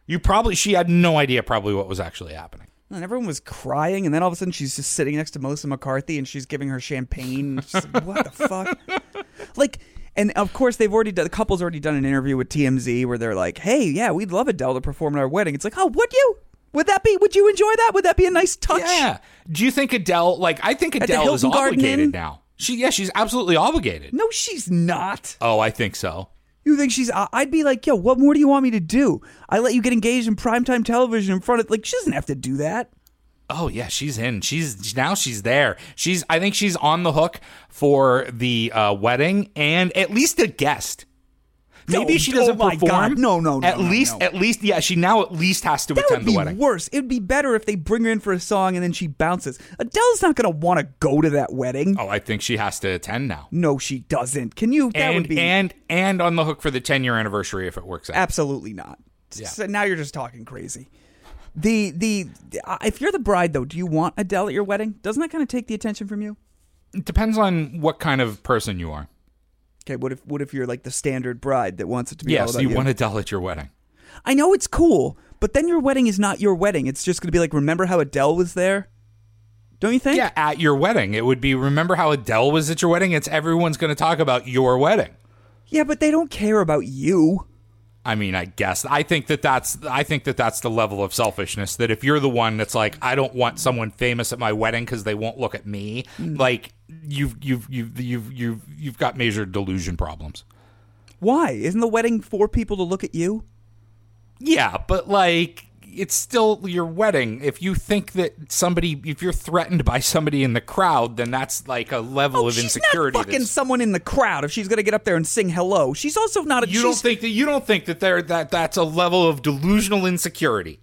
Speaker 4: You probably she had no idea probably what was actually happening.
Speaker 3: And everyone was crying, and then all of a sudden she's just sitting next to Melissa McCarthy, and she's giving her champagne. Like, what the fuck? Like, and of course they've already done. The couple's already done an interview with TMZ where they're like, "Hey, yeah, we'd love Adele to perform at our wedding." It's like, oh, would you? Would that be? Would you enjoy that? Would that be a nice touch?
Speaker 4: Yeah. Do you think Adele? Like, I think
Speaker 3: the
Speaker 4: Adele is
Speaker 3: Hilton Garden
Speaker 4: obligated
Speaker 3: Inn?
Speaker 4: now. She, yeah, she's absolutely obligated.
Speaker 3: No, she's not.
Speaker 4: Oh, I think so.
Speaker 3: You think she's? I- I'd be like, yo, what more do you want me to do? I let you get engaged in primetime television in front of like she doesn't have to do that.
Speaker 4: Oh yeah, she's in. She's now she's there. She's I think she's on the hook for the uh, wedding and at least a guest. Maybe she doesn't
Speaker 3: oh
Speaker 4: perform.
Speaker 3: God. No, no, no,
Speaker 4: At
Speaker 3: no,
Speaker 4: least,
Speaker 3: no.
Speaker 4: at least, yeah. She now at least has to
Speaker 3: That
Speaker 4: attend
Speaker 3: would be
Speaker 4: the wedding.
Speaker 3: worse. It would be better if they bring her in for a song and then she bounces. Adele's not going to want to go to that wedding.
Speaker 4: Oh, I think she has to attend now.
Speaker 3: No, she doesn't. Can you? That
Speaker 4: and
Speaker 3: would be
Speaker 4: and and on the hook for the 10 year anniversary if it works out.
Speaker 3: absolutely not.
Speaker 4: Yeah.
Speaker 3: So now you're just talking crazy. The, the uh, if you're the bride though, do you want Adele at your wedding? Doesn't that kind of take the attention from you?
Speaker 4: It depends on what kind of person you are.
Speaker 3: Okay, what if what if you're like the standard bride that wants it to be all
Speaker 4: Yes,
Speaker 3: about
Speaker 4: you
Speaker 3: you?
Speaker 4: want Adele at your wedding.
Speaker 3: I know it's cool, but then your wedding is not your wedding. It's just going to be like, remember how Adele was there? Don't you think?
Speaker 4: Yeah, at your wedding. It would be remember how Adele was at your wedding? It's everyone's going to talk about your wedding.
Speaker 3: Yeah, but they don't care about you.
Speaker 4: I mean, I guess I think that that's I think that that's the level of selfishness that if you're the one that's like I don't want someone famous at my wedding because they won't look at me, mm. like you've you've you've you've you've you've got major delusion problems.
Speaker 3: Why? Isn't the wedding for people to look at you?
Speaker 4: Yeah, but like it's still your wedding. If you think that somebody, if you're threatened by somebody in the crowd, then that's like a level
Speaker 3: Oh,
Speaker 4: of
Speaker 3: she's
Speaker 4: insecurity.
Speaker 3: not fucking
Speaker 4: that's-
Speaker 3: someone in the crowd if she's going to get up there and sing hello. She's also not a.
Speaker 4: you don't think that you don't think that there that that's a level of delusional insecurity.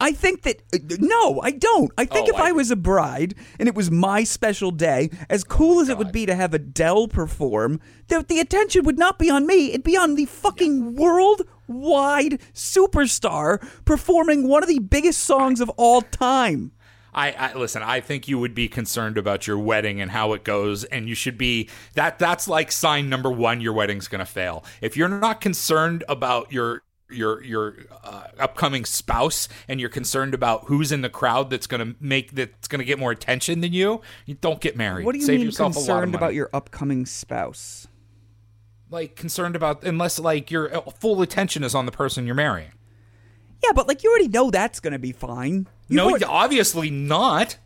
Speaker 3: I think that uh, no, I don't. I think
Speaker 4: Oh,
Speaker 3: if
Speaker 4: I
Speaker 3: I was a bride and it was my special day, as cool as it would be to have Adele perform, the, the attention would not be on me. It'd be on the fucking worldwide superstar performing one of the biggest songs of all time.
Speaker 4: I, I listen. I think you would be concerned about your wedding and how it goes, and you should be that. That's like sign number one. Your wedding's going to fail. If you're not concerned about your your your uh, upcoming spouse and you're concerned about who's in the crowd that's going to make that's going to get more attention than you, you don't get married.
Speaker 3: What do you
Speaker 4: Save
Speaker 3: mean
Speaker 4: yourself a lot of
Speaker 3: concerned about your upcoming spouse?
Speaker 4: like concerned about unless like your uh, full attention is on the person you're marrying.
Speaker 3: Yeah, but like you already know that's going to be fine. You
Speaker 4: no,
Speaker 3: already-
Speaker 4: obviously not.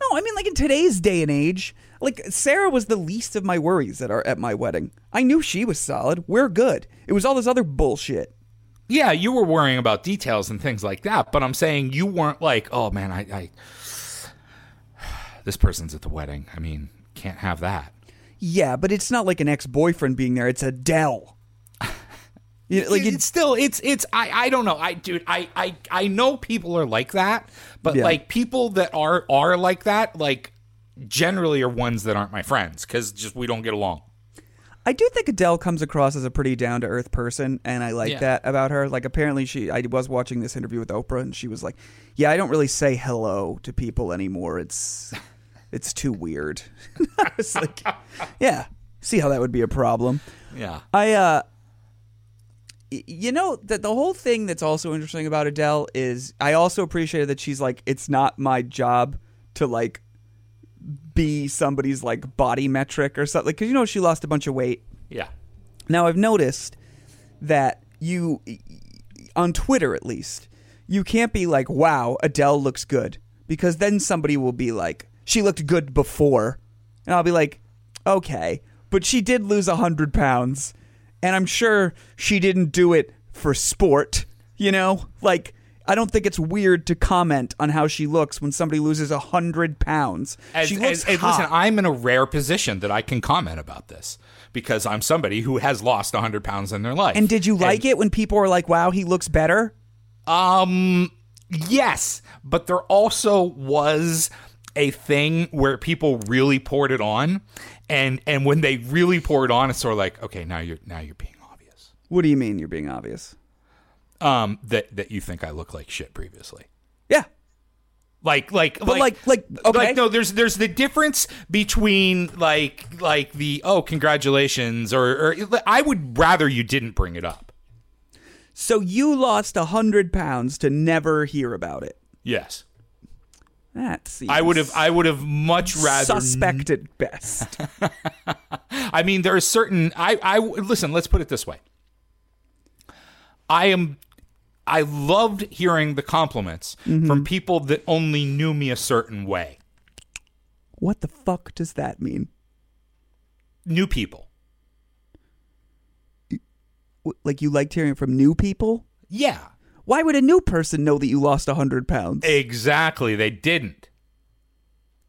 Speaker 3: No, I mean like in today's day and age, like Sarah was the least of my worries at our at my wedding. I knew she was solid. We're good. It was all this other bullshit.
Speaker 4: Yeah, you were worrying about details and things like that, but I'm saying you weren't like, oh man, I, I this person's at the wedding. I mean, can't have that.
Speaker 3: Yeah, but it's not like an ex-boyfriend being there. It's Adele. You know, like
Speaker 4: it's
Speaker 3: it's
Speaker 4: still it's it's I I don't know. I dude, I I I know people are like that, but
Speaker 3: Yeah.
Speaker 4: like people that are are like that, like generally are ones that aren't my friends cuz just we don't get along.
Speaker 3: I do think Adele comes across as a pretty down to earth person, and I like
Speaker 4: Yeah.
Speaker 3: that about her. Like apparently she, I was watching this interview with Oprah, and she was like, "Yeah, I don't really say hello to people anymore. It's, it's too weird." I was like, "Yeah, see how that would be a problem."
Speaker 4: Yeah.
Speaker 3: I uh you know that the whole thing that's also interesting about Adele is I also appreciated that she's like it's not my job to like be somebody's like body metric or something cuz you know she lost a bunch of weight.
Speaker 4: Yeah.
Speaker 3: Now I've noticed that you on Twitter at least you can't be like wow Adele looks good because then somebody will be like she looked good before and I'll be like okay but she did lose a hundred pounds and I'm sure she didn't do it for sport you know like I don't think it's weird to comment on how she looks when somebody loses a hundred pounds.
Speaker 4: As,
Speaker 3: she looks
Speaker 4: as- as-
Speaker 3: hot.
Speaker 4: listen, I'm in a rare position that I can comment about this because I'm somebody who has lost 100 pounds in their life.
Speaker 3: and did you like it when people were like, "Wow, he looks better"?
Speaker 4: Um, yes, but there also was a thing where people really poured it on, and and when they really poured it on, it's sort of like, okay, now you're now you're being obvious.
Speaker 3: What do you mean you're being obvious?
Speaker 4: Um, that that you think I look like shit previously.
Speaker 3: Yeah.
Speaker 4: Like, like,
Speaker 3: But like- like, okay.
Speaker 4: like, no. There's, there's the difference between like, like the oh, congratulations, or, or I would rather you didn't bring it up.
Speaker 3: So you lost a hundred pounds to never hear about it.
Speaker 4: Yes,
Speaker 3: That seems
Speaker 4: I would have, I would have much rather
Speaker 3: suspect at best.
Speaker 4: I mean, there are certain. I, I listen. Let's put it this way. I am. I loved hearing the compliments from mm-hmm. people that only knew me a certain way.
Speaker 3: what the fuck does that mean?
Speaker 4: New people.
Speaker 3: Like you liked hearing from new people?
Speaker 4: Yeah,
Speaker 3: Why would a new person know that you lost a hundred pounds?
Speaker 4: exactly. They didn't.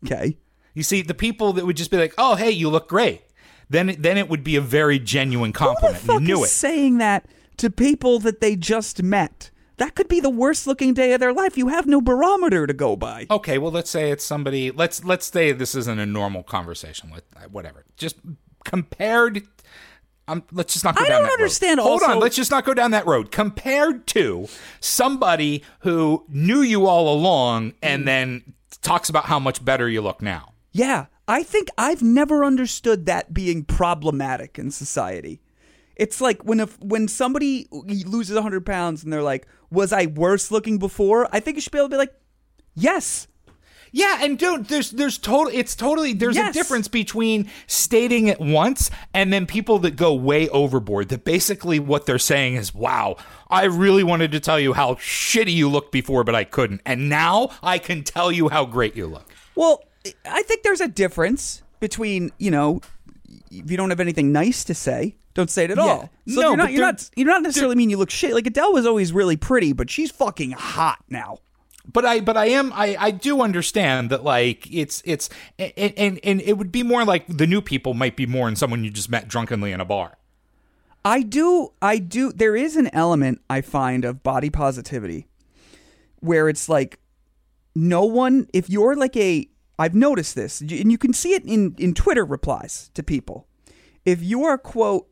Speaker 3: Okay.
Speaker 4: You see, the people that would just be like, "Oh, hey, you look great," then then it would be a very genuine
Speaker 3: Who the
Speaker 4: compliment.
Speaker 3: fuck
Speaker 4: you knew
Speaker 3: is
Speaker 4: it.
Speaker 3: saying that to people that they just met? That could be the worst looking day of their life. You have no barometer to go by.
Speaker 4: Okay, well, let's say it's somebody. Let's let's say this isn't a normal conversation. Let whatever. Just compared. Um, let's just not go
Speaker 3: I
Speaker 4: down
Speaker 3: don't
Speaker 4: that road.
Speaker 3: understand
Speaker 4: Hold on, let's just not go down that road. Compared to somebody who knew you all along and then talks about how much better you look now.
Speaker 3: Yeah, I think I've never understood that being problematic in society. It's like when if when somebody loses 100 pounds and they're like, "Was I worse looking before?" I think you should be able to be like, "Yes."
Speaker 4: Yeah, and dude, there's there's total it's totally there's
Speaker 3: Yes.
Speaker 4: a difference between stating it once and then people that go way overboard. That basically what they're saying is, "Wow, I really wanted to tell you how shitty you looked before, but I couldn't, and now I can tell you how great you look."
Speaker 3: Well, I think there's a difference between you know, if you don't have anything nice to say, don't say it at
Speaker 4: Yeah.
Speaker 3: all. So
Speaker 4: No,
Speaker 3: you're not you're not you're not necessarily mean you look shit. Like Adele was always really pretty, but she's fucking hot now.
Speaker 4: But I but I am I I do understand that like it's it's and and, and it would be more like the new people might be more in someone you just met drunkenly in a bar.
Speaker 3: I do, I do. There is an element I find of body positivity where it's like no one if you're like a I've noticed this and you can see it in in Twitter replies to people. If you are quote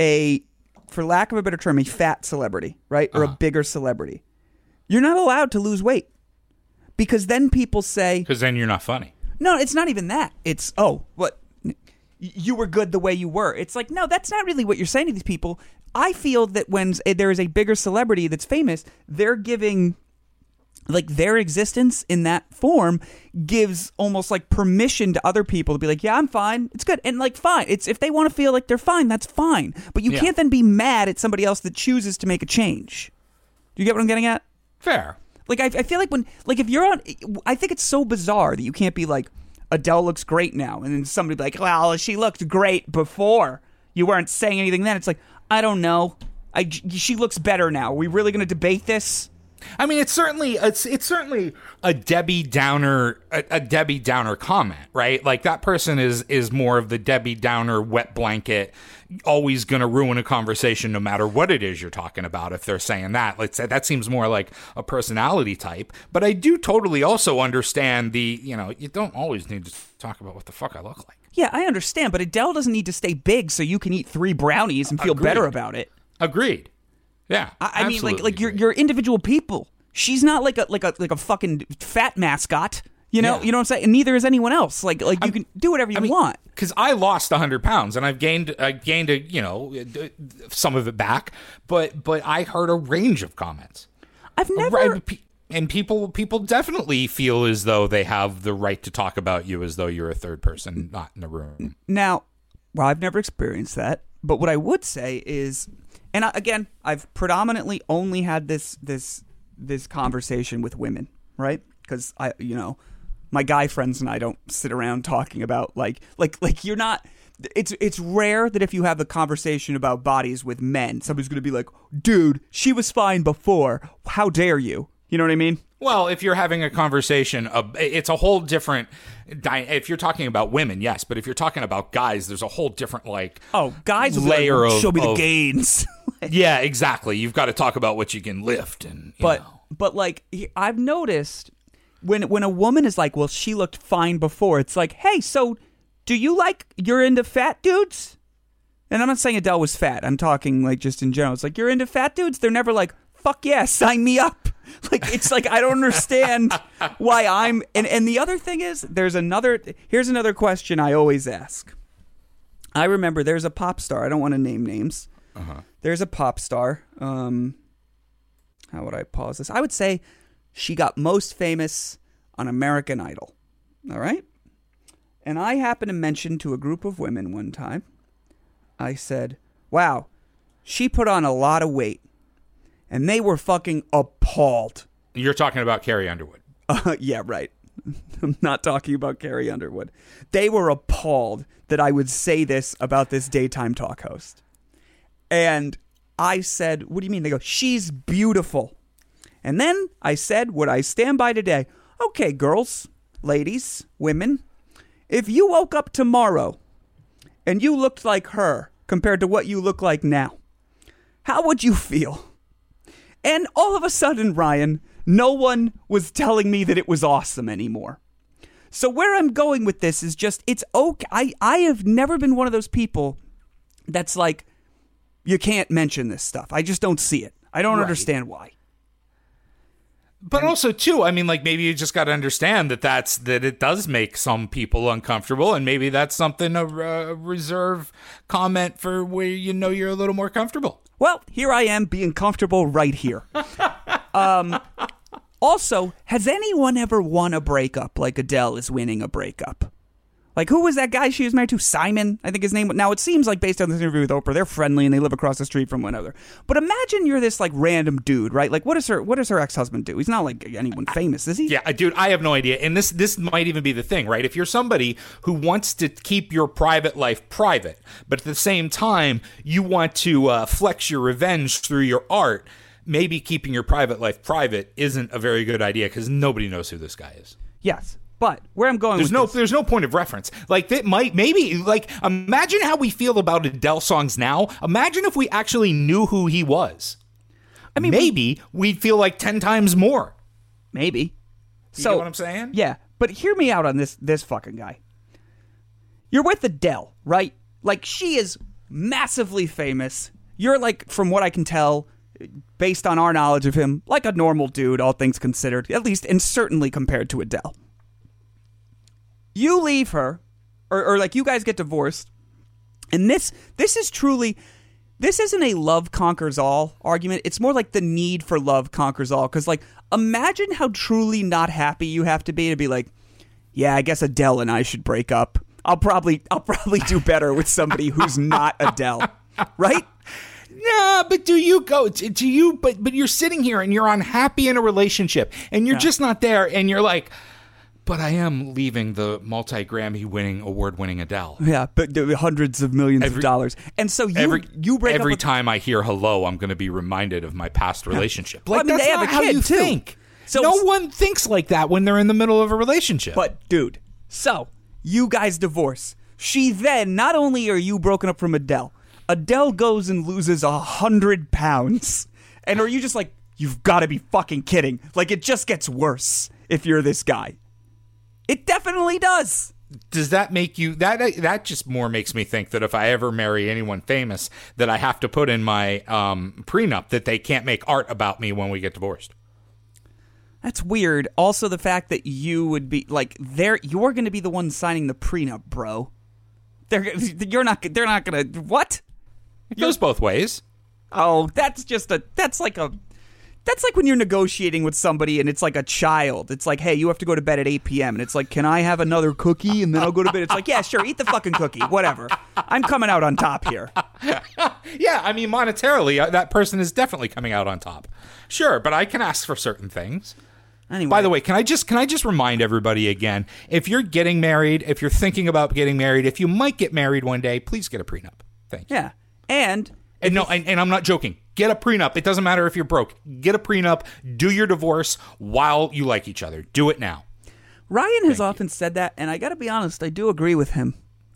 Speaker 3: a for lack of a better term a fat celebrity, right? Or a uh-huh. bigger celebrity. You're not allowed to lose weight. Because then people say
Speaker 4: Because then you're not funny.
Speaker 3: no, it's not even that. It's oh, what you were good the way you were. It's like no, that's not really what you're saying to these people. I feel that when eh, there is a bigger celebrity that's famous, they're giving like their existence in that form gives almost like permission to other people to be like, yeah, I'm fine. It's good. And like fine. It's if they want to feel like they're fine, that's fine. But you
Speaker 4: Yeah.
Speaker 3: can't then be mad at somebody else that chooses to make a change. Do you get what I'm getting at?
Speaker 4: Fair.
Speaker 3: Like I, I feel like when like if you're on, I think it's so bizarre that you can't be like Adele looks great now, and then somebody be like, well, she looked great before. You weren't saying anything then. It's like I don't know. I she looks better now. Are we really going to debate this?
Speaker 4: I mean, it's certainly it's it's certainly a Debbie Downer a, a Debbie Downer comment, right? Like that person is is more of the Debbie Downer wet blanket, always going to ruin a conversation no matter what it is you're talking about. If they're saying that, let's say that seems more like a personality type. But I do totally also understand the you know you don't always need to talk about what the fuck I look like.
Speaker 3: Yeah, I understand, but Adele doesn't need to stay big so you can eat three brownies and feel better about it.
Speaker 4: Agreed. Yeah,
Speaker 3: I, I mean, like like you're you're individual people. She's not like a like a like a fucking fat mascot. You know,
Speaker 4: Yeah.
Speaker 3: you know what I'm saying. And neither is anyone else. Like like you can do whatever you want.
Speaker 4: because I lost hundred pounds and I've gained I gained a you know some of it back, but but I heard a range of comments.
Speaker 3: I've never.
Speaker 4: And people people definitely feel as though they have the right to talk about you as though you're a third person not in the room.
Speaker 3: Now, well, I've never experienced that, but what I would say is, and I, again, I've predominantly only had this this this conversation with women, right? Because I, you know, my guy friends and I don't sit around talking about like like like you're not. It's it's rare that if you have a conversation about bodies with men, somebody's gonna be like, "Dude, she was fine before. How dare you?" You know what I mean?
Speaker 4: Well, if you're having a conversation, uh, it's a whole different. Di- if you're talking about women, yes, but if you're talking about guys, there's a whole different like
Speaker 3: Oh, guys, be like,
Speaker 4: layer of
Speaker 3: show me the
Speaker 4: of-
Speaker 3: gains.
Speaker 4: Yeah, exactly. You've got to talk about what you can lift and you
Speaker 3: but
Speaker 4: know.
Speaker 3: but like I've noticed when when a woman is like, "Well, she looked fine before," it's like, "Hey, so do you like you're into fat dudes?" And I'm not saying Adele was fat. I'm talking like just in general. It's like you're into fat dudes. They're never like, "Fuck yeah, sign me up." Like it's like I don't understand why I'm. And and the other thing is, there's another. Here's another question I always ask. I remember there's a pop star. I don't want to name names. There's a pop star. Um, how would I pause this? I would say she got most famous on American Idol. All right? And I happened to mention to a group of women one time, I said, wow, she put on a lot of weight. And they were fucking appalled.
Speaker 4: you're talking about Carrie Underwood.
Speaker 3: Uh, yeah, right. I'm not talking about Carrie Underwood. They were appalled that I would say this about this daytime talk host. And I said, What do you mean? They go, She's beautiful. And then I said what I stand by today. Okay, girls, ladies, women, if you woke up tomorrow and you looked like her compared to what you look like now, how would you feel? And all of a sudden, Ryan, no one was telling me that it was awesome anymore. So where I'm going with this is just it's okay. I I have never been one of those people that's like you can't mention this stuff. I just don't see it. I don't
Speaker 4: Right.
Speaker 3: understand why.
Speaker 4: But also too, I mean, like maybe you just got to understand that that's that it does make some people uncomfortable, and maybe that's something a uh, reserve comment for where you know you're a little more comfortable.
Speaker 3: Well, here I am being comfortable right here. um, also, has anyone ever won a breakup like Adele is winning a breakup? Like, who was that guy she was married to? Simon, I think his name. Was. Now, it seems like based on this interview with Oprah, they're friendly and they live across the street from one another. But imagine you're this like random dude, right? Like, what does her what does her ex husband do? He's not like anyone famous, is he?
Speaker 4: Yeah, dude, I have no idea. And this this might even be the thing, right? If you're somebody who wants to keep your private life private, but at the same time you want to uh, flex your revenge through your art, maybe keeping your private life private isn't a very good idea because nobody knows who this guy is.
Speaker 3: Yes. But where I'm going
Speaker 4: There's
Speaker 3: with
Speaker 4: no
Speaker 3: this-
Speaker 4: there's no point of reference. Like that might maybe like imagine how we feel about Adele songs now. Imagine if we actually knew who he was. I mean maybe we'd feel like 10 times more.
Speaker 3: Maybe.
Speaker 4: You
Speaker 3: so
Speaker 4: what I'm saying?
Speaker 3: Yeah, but hear me out on this this fucking guy. You're with Adele, right? Like she is massively famous. You're like, from what I can tell, based on our knowledge of him, like a normal dude, all things considered, at least, and certainly compared to Adele. You leave her, or, or like you guys get divorced, and this this is truly this isn't a love conquers all argument. It's more like the need for love conquers all. Because like, imagine how truly not happy you have to be to be like, yeah, I guess Adele and I should break up. I'll probably I'll probably do better with somebody who's not Adele, right?
Speaker 4: Nah, but do you go? Do you? But but you're sitting here and you're unhappy in a relationship, and you're just not there, and you're like, but I am leaving the multi Grammy winning award winning Adele.
Speaker 3: Yeah, but hundreds of millions of dollars, and so you
Speaker 4: Every
Speaker 3: you break
Speaker 4: every time I hear hello, I'm going to be reminded of my past relationship.
Speaker 3: Well, I mean,
Speaker 4: that's
Speaker 3: they have
Speaker 4: not
Speaker 3: a
Speaker 4: how you
Speaker 3: too.
Speaker 4: think.
Speaker 3: So-
Speaker 4: no one thinks like that when they're in the middle of a relationship.
Speaker 3: But dude, so you guys divorce. She then not only are you broken up from Adele, Adele goes and loses a hundred pounds, and are you just like you've got to be fucking kidding? Like it just gets worse if you're this guy. It definitely does.
Speaker 4: does that make you that that just more makes me think that if I ever marry anyone famous, that I have to put in my um, prenup that they can't make art about me when we get divorced.
Speaker 3: That's weird. Also, the fact that you would be like they're you're going to be the one signing the prenup, bro. They're you're not they're not going to what?
Speaker 4: It goes both ways.
Speaker 3: Oh, that's just a that's like a that's like when you're negotiating with somebody and it's like a child. It's like, hey, you have to go to bed at 8 p.m. and it's like, can I have another cookie and then I'll go to bed? It's like, yeah, sure, eat the fucking cookie, whatever. I'm coming out on top here.
Speaker 4: Yeah, I mean monetarily, uh, that person is definitely coming out on top. Sure, but I can ask for certain things.
Speaker 3: Anyway,
Speaker 4: By the way, can I just can I just remind everybody again? If you're getting married, if you're thinking about getting married, if you might get married one day, please get a prenup. Thank you.
Speaker 3: yeah, and
Speaker 4: And no, and, and I'm not joking. Get a prenup. It doesn't matter if you're broke. Get a prenup. Do your divorce while you like each other. Do it now.
Speaker 3: Ryan has often said that, and I got to be honest, I do agree with him.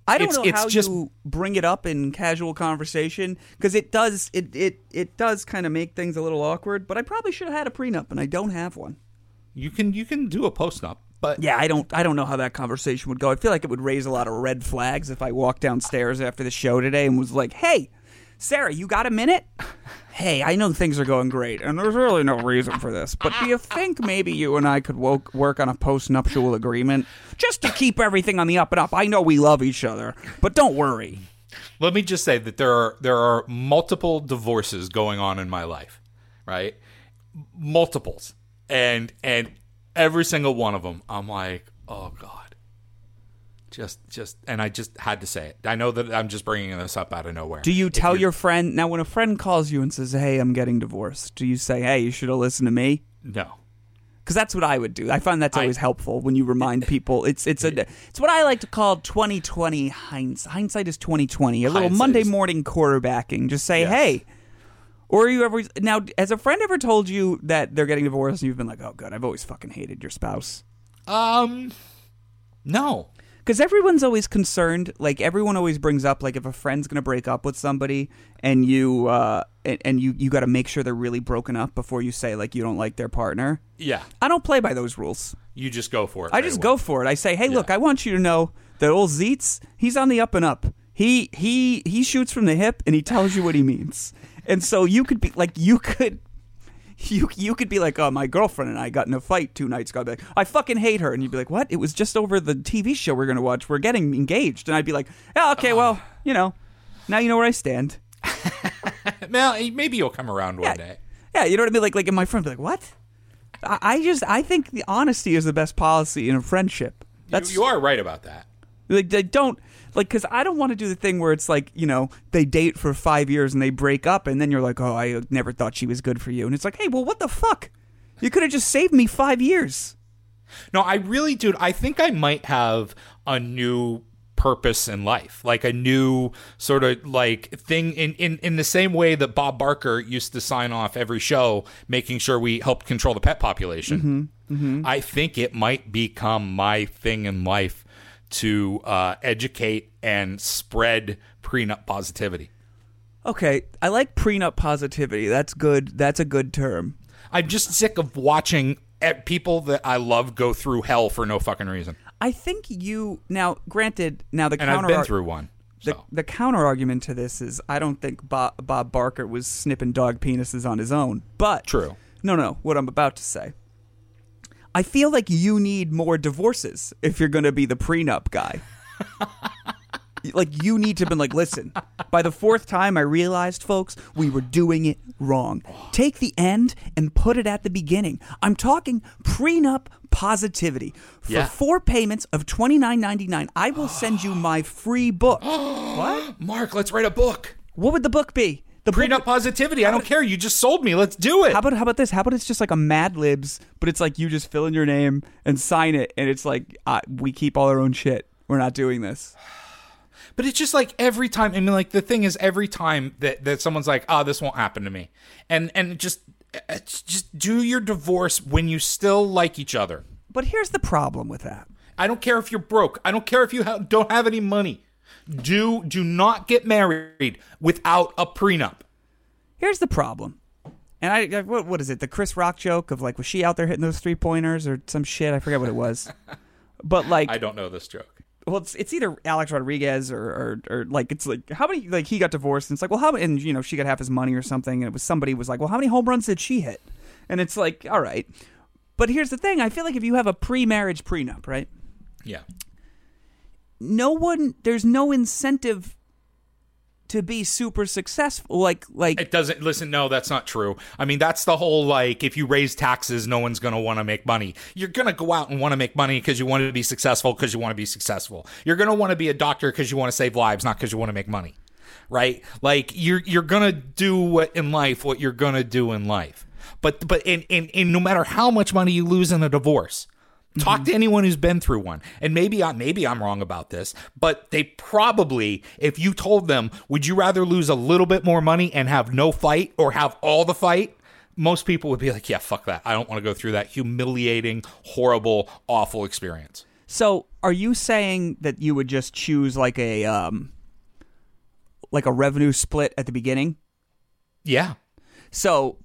Speaker 3: I don't
Speaker 4: It's-
Speaker 3: know
Speaker 4: it's
Speaker 3: how
Speaker 4: just-
Speaker 3: you bring it up in casual conversation because it does it it it does kind of make things a little awkward. But I probably should have had a prenup, and I don't have one.
Speaker 4: You can you can do a postnup, but
Speaker 3: Yeah, I don't I don't know how that conversation would go. I feel like it would raise a lot of red flags if I walked downstairs after the show today and was like, "Hey, Sarah, you got a minute?" Hey, I know things are going great, and there's really no reason for this. But do you think maybe you and I could wo- work on a post-nuptial agreement just to keep everything on the up and up? I know we love each other, but don't worry.
Speaker 4: let me just say that there are there are multiple divorces going on in my life, right? Multiples, and and every single one of them, I'm like, oh god, just just, and I just had to say it. I know that I'm just bringing this up out of nowhere.
Speaker 3: Do you tell your friend now when a friend calls you and says, "Hey, I'm getting divorced"? Do you say, "Hey, you should have listened to me"?
Speaker 4: no?
Speaker 3: because that's what I would do. I find that's
Speaker 4: I-
Speaker 3: always helpful when you remind people. It's it's a it's what I like to call 2020 hindsight. Hindsight is 2020. A little Monday morning quarterbacking. Just say,
Speaker 4: Yes.
Speaker 3: hey. Or you ever now? Has a friend ever told you that they're getting divorced and you've been like, "Oh, good, I've always fucking hated your spouse."
Speaker 4: Um, no.
Speaker 3: Because everyone's always concerned. Like everyone always brings up, like if a friend's gonna break up with somebody and you uh and, and you you got to make sure they're really broken up before you say like you don't like their partner.
Speaker 4: Yeah,
Speaker 3: I don't play by those rules.
Speaker 4: you just go for it.
Speaker 3: I just
Speaker 4: away.
Speaker 3: go for it. I say, "Hey, look, I want you to know that old Zeitz, he's on the up and up. He he he shoots from the hip and he tells you what he means." And so you could be like you could you you could be like, "Oh, my girlfriend and I got in a fight two nights ago." I'd be like, "I fucking hate her." And you'd be like, "What? It was just over the TV show we're going to watch. We're getting engaged." And I'd be like, "Yeah, okay, well, you know, now you know where I stand."
Speaker 4: Now, maybe you'll come around one
Speaker 3: Yeah.
Speaker 4: day.
Speaker 3: Yeah, you know what I mean? Like like and my friend would be like, "What?" I, I just I think the honesty is the best policy in a friendship. That's
Speaker 4: you, you are right about that.
Speaker 3: Like they don't like because I don't want to do the thing where it's like you know they date for five years and they break up and then you're like oh I never thought she was good for you and it's like hey well what the fuck you could have just saved me five years
Speaker 4: No, I really, dude. I think I might have a new purpose in life, like a new sort of like thing in in in the same way that Bob Barker used to sign off every show, making sure we helped control the pet population. Mm-hmm, mm-hmm. I think it might become my thing in life to uh, educate and spread prenup positivity.
Speaker 3: okay I like prenup positivity that's good that's a good term
Speaker 4: I'm just sick of watching people that I love go through hell for no fucking reason.
Speaker 3: I think you now. Granted, now the
Speaker 4: And
Speaker 3: counter
Speaker 4: I've been through one.
Speaker 3: the,
Speaker 4: So.
Speaker 3: the counter argument to this is I don't think Bob, Bob Barker was snipping dog penises on his own. But
Speaker 4: True.
Speaker 3: No, no. What I'm about to say. I feel like you need more divorces if you're going to be the prenup guy. like you need to be like, listen. By the fourth time, I realized, folks, we were doing it wrong. Take the end and put it at the beginning. I'm talking prenup positivity. For
Speaker 4: Yeah.
Speaker 3: four payments of twenty nine ninety nine, I will send you my free book. what?
Speaker 4: Mark, let's write a book.
Speaker 3: What would the book be? The
Speaker 4: Prenup positivity. I don't care. You just sold me. Let's do it.
Speaker 3: How about how about this? How about it's just like a Mad Libs, but it's like you just fill in your name and sign it, and it's like uh, we keep all our own shit. We're not doing this.
Speaker 4: But it's just like every time. I mean, like the thing is, every time that, that someone's like, "Oh, this won't happen to me," and and just it's just do your divorce when you still like each other.
Speaker 3: But here's the problem with that.
Speaker 4: I don't care if you're broke. I don't care if you ha- don't have any money. Do do not get married without a prenup.
Speaker 3: Here's the problem. And I, I what, what is it? The Chris Rock joke of like was she out there hitting those three pointers or some shit? I forget what it was. But like
Speaker 4: I don't know this joke.
Speaker 3: well, it's, it's either Alex Rodriguez or, or or like it's like how many like he got divorced and it's like well how and you know she got half his money or something and it was somebody was like well how many home runs did she hit and it's like all right but here's the thing I feel like if you have a pre-marriage prenup right
Speaker 4: Yeah.
Speaker 3: No one there's no incentive to be super successful like like
Speaker 4: It doesn't listen. No, that's not true. I mean, that's the whole like if you raise taxes, no one's going to want to make money. You're going to go out and want to make money because you want to be successful because you want to be successful. You're going to want to be a doctor because you want to save lives, not because you want to make money. Right? Like you're you're going to do what in life what you're going to do in life. But but in, in in no matter how much money you lose in a divorce, Talk to anyone who's been through one, and maybe I maybe I'm wrong about this, but they probably, if you told them, would you rather lose a little bit more money and have no fight, or have all the fight? Most people would be like, yeah, fuck that. I don't want to go through that humiliating, horrible, awful experience.
Speaker 3: So, are you saying that you would just choose like a um like a revenue split at the beginning?
Speaker 4: Yeah,
Speaker 3: So,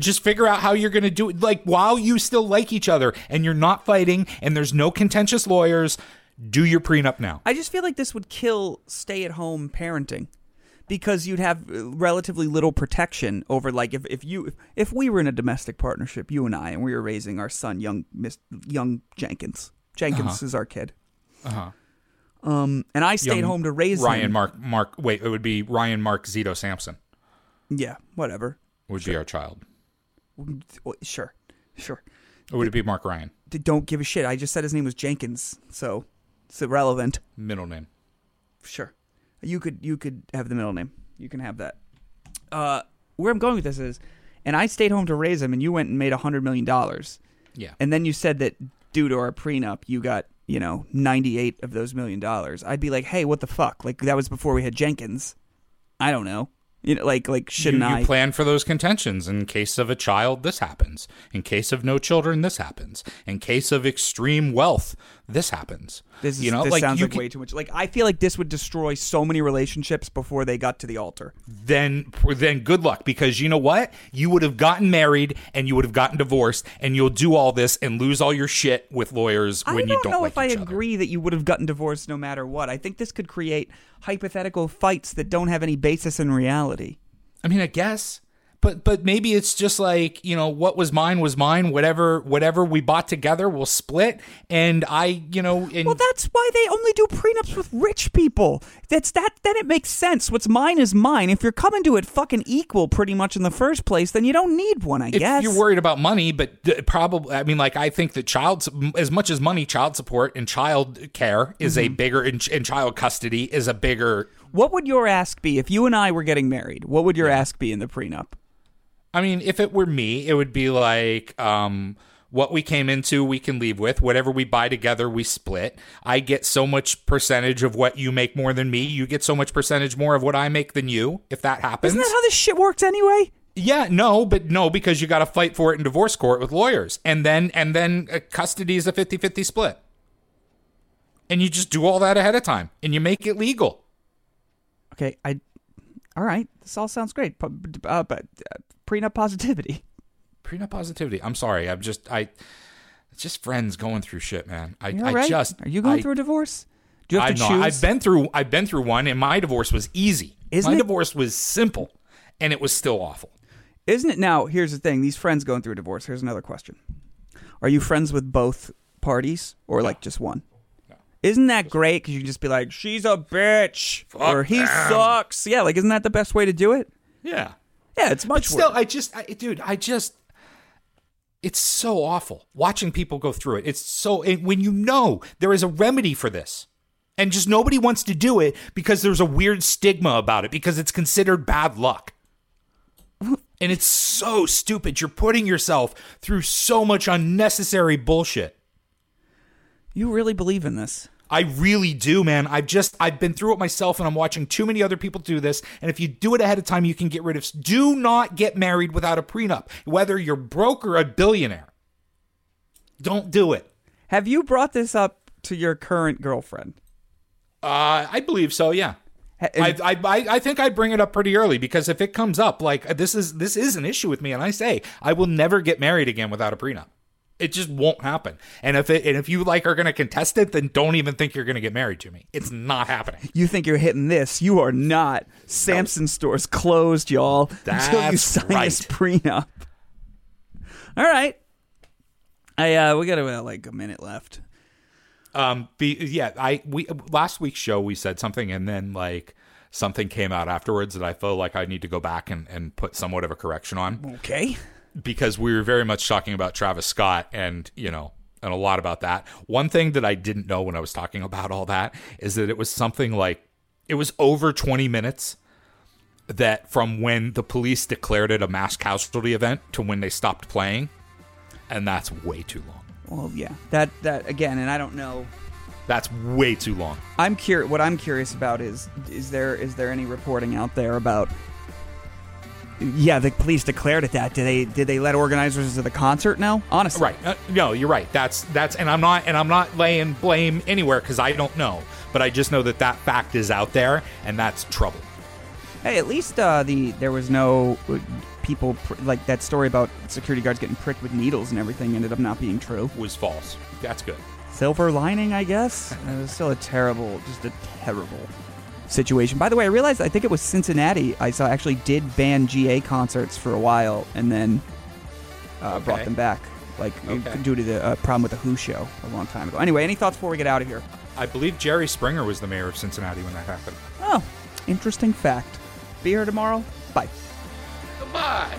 Speaker 4: just figure out how you're going to do it, like while you still like each other and you're not fighting, and there's no contentious lawyers. Do your prenup now.
Speaker 3: I just feel like this would kill stay-at-home parenting because you'd have uh, relatively little protection over like if, if you if we were in a domestic partnership, you and I, and we were raising our son, young Miss young Jenkins. Jenkins is our kid. Uh-huh. Um, and I stayed
Speaker 4: Young
Speaker 3: home to raise
Speaker 4: Ryan
Speaker 3: him.
Speaker 4: Mark Mark. Wait, it would be Ryan Mark Zito Sampson
Speaker 3: Yeah, whatever.
Speaker 4: would be our child.
Speaker 3: Sure, sure.
Speaker 4: Or would it be Mark Ryan?
Speaker 3: Don't give a shit. I just said his name was Jenkins, so it's irrelevant.
Speaker 4: Middle name.
Speaker 3: Sure. You could you could have the middle name. You can have that. Uh, where I'm going with this is, and I stayed home to raise him, and you went and made a hundred million dollars,
Speaker 4: Yeah.
Speaker 3: and then you said that due to our prenup, you got you know ninety eight of those million dollars. I'd be like, hey, what the fuck? Like that was before we had Jenkins. I don't know. You know, like like shouldn't
Speaker 4: you, you
Speaker 3: I?
Speaker 4: plan for those contentions. In case of a child, this happens. In case of no children, this happens. In case of extreme wealth, this happens.
Speaker 3: this is,
Speaker 4: you know,
Speaker 3: this
Speaker 4: like
Speaker 3: sounds like
Speaker 4: can-
Speaker 3: way too much. Like I feel like this would destroy so many relationships before they got to the altar.
Speaker 4: then then good luck because you know what? You would have gotten married and you would have gotten divorced and you'll do all this and lose all your shit with lawyers when
Speaker 3: I
Speaker 4: you
Speaker 3: don't
Speaker 4: don't
Speaker 3: know
Speaker 4: like
Speaker 3: if I
Speaker 4: each other.
Speaker 3: agree that you would have gotten divorced no matter what. I think this could create hypothetical fights that don't have any basis in reality.
Speaker 4: I mean, I guess. But but maybe it's just like, you know, what was mine was mine. Whatever whatever we bought together, we'll split. And I, you know, and
Speaker 3: Well, that's why they only do prenups with rich people. That's that. Then it makes sense. What's mine is mine. If you're coming to it fucking equal, pretty much in the first place, then you don't need one. I
Speaker 4: if
Speaker 3: guess
Speaker 4: you're worried about money, but probably, I mean, like, I think that child, as much as money, child support and child care is
Speaker 3: Mm-hmm.
Speaker 4: a bigger, and, and child custody is a bigger.
Speaker 3: What would your ask be if you and I were getting married? What would your ask be in the prenup?
Speaker 4: I mean, if it were me, it would be like, um, what we came into, we can leave with. Whatever we buy together, we split. I get so much percentage of what you make more than me. You get so much percentage more of what I make than you, if that happens.
Speaker 3: Isn't that how this shit works anyway?
Speaker 4: Yeah, no, but no, because you got to fight for it in divorce court with lawyers, and then and then uh, custody is a 50-50 split, and you just do all that ahead of time, and you make it legal.
Speaker 3: Okay, I. All right, this all sounds great, but uh, but uh, prenup positivity.
Speaker 4: prenup positivity. I'm sorry. I'm just I. It's just friends going through shit, man. I, I
Speaker 3: right?
Speaker 4: just
Speaker 3: Are you going
Speaker 4: I-
Speaker 3: through a divorce? Do you have
Speaker 4: I'm
Speaker 3: to
Speaker 4: not.
Speaker 3: choose?
Speaker 4: I've been through. I've been through one, and my divorce was easy.
Speaker 3: Isn't
Speaker 4: my
Speaker 3: it-
Speaker 4: divorce was simple, and it was still awful.
Speaker 3: Isn't it now? Here's the thing: these friends going through a divorce. Here's another question: Are you friends with both parties, or like just one? Isn't that great? Because you can just be like, "She's a bitch," or "He
Speaker 4: them.
Speaker 3: sucks." Yeah, like isn't that the best way to do it?
Speaker 4: Yeah.
Speaker 3: Yeah, it's
Speaker 4: But
Speaker 3: much
Speaker 4: still,
Speaker 3: worse.
Speaker 4: I just, I, dude, I just, it's so awful watching people go through it. It's so, and when you know there is a remedy for this, and just nobody wants to do it because there's a weird stigma about it because it's considered bad luck. And it's so stupid. You're putting yourself through so much unnecessary bullshit.
Speaker 3: You really believe in this?
Speaker 4: I really do, man. I've just I've been through it myself and I'm watching too many other people do this. And if you do it ahead of time, you can get rid of do not get married without a prenup, whether you're broke or a billionaire. Don't do it.
Speaker 3: Have you brought this up to your current girlfriend?
Speaker 4: Uh, I believe so, yeah. I, I, I I think I'd bring it up pretty early because if it comes up, like this is this is an issue with me, and I say I will never get married again without a prenup. It just won't happen. And if it and if you like are going to contest it, then don't even think you're going to get married to me. It's not happening.
Speaker 3: You think you're hitting this? You are not. Samson stores closed, y'all. until you
Speaker 4: That's
Speaker 3: sign this
Speaker 4: right.
Speaker 3: prenup. All right. I uh, we got about like a minute left.
Speaker 4: Um, be, yeah, I we last week's show we said something, and then like something came out afterwards that I feel like I need to go back and and put somewhat of a correction on.
Speaker 3: Okay.
Speaker 4: Because we were very much talking about Travis Scott and, you know, and a lot about that. One thing that I didn't know when I was talking about all that is that it was something like it was over 20 minutes that from when the police declared it a mass casualty event to when they stopped playing. And that's way too long.
Speaker 3: Well, yeah. That that again, and I don't know.
Speaker 4: That's way too long.
Speaker 3: I'm curious. What I'm curious about is is there is there any reporting out there about? Yeah, the police declared it that. Did they did they let organizers of the concert know? Honestly,
Speaker 4: Right. Uh, no, you're right. That's that's and I'm not and I'm not laying blame anywhere cuz I don't know, but I just know that that fact is out there and that's trouble.
Speaker 3: Hey, at least uh, the there was no uh, people pr- like that story about security guards getting pricked with needles and everything ended up not being true.
Speaker 4: Was false. That's good.
Speaker 3: Silver lining, I guess. It was still a terrible, just a terrible situation. By the way, I realized I think it was Cincinnati. I saw actually did ban GA concerts for a while and then uh, brought them back, like
Speaker 4: Okay.
Speaker 3: due to the uh, problem with the Who show a long time ago. Anyway, any thoughts before we get out of here?
Speaker 4: I believe Jerry Springer was the mayor of Cincinnati when that happened.
Speaker 3: Oh, interesting fact. Be here tomorrow. Bye.
Speaker 4: Goodbye.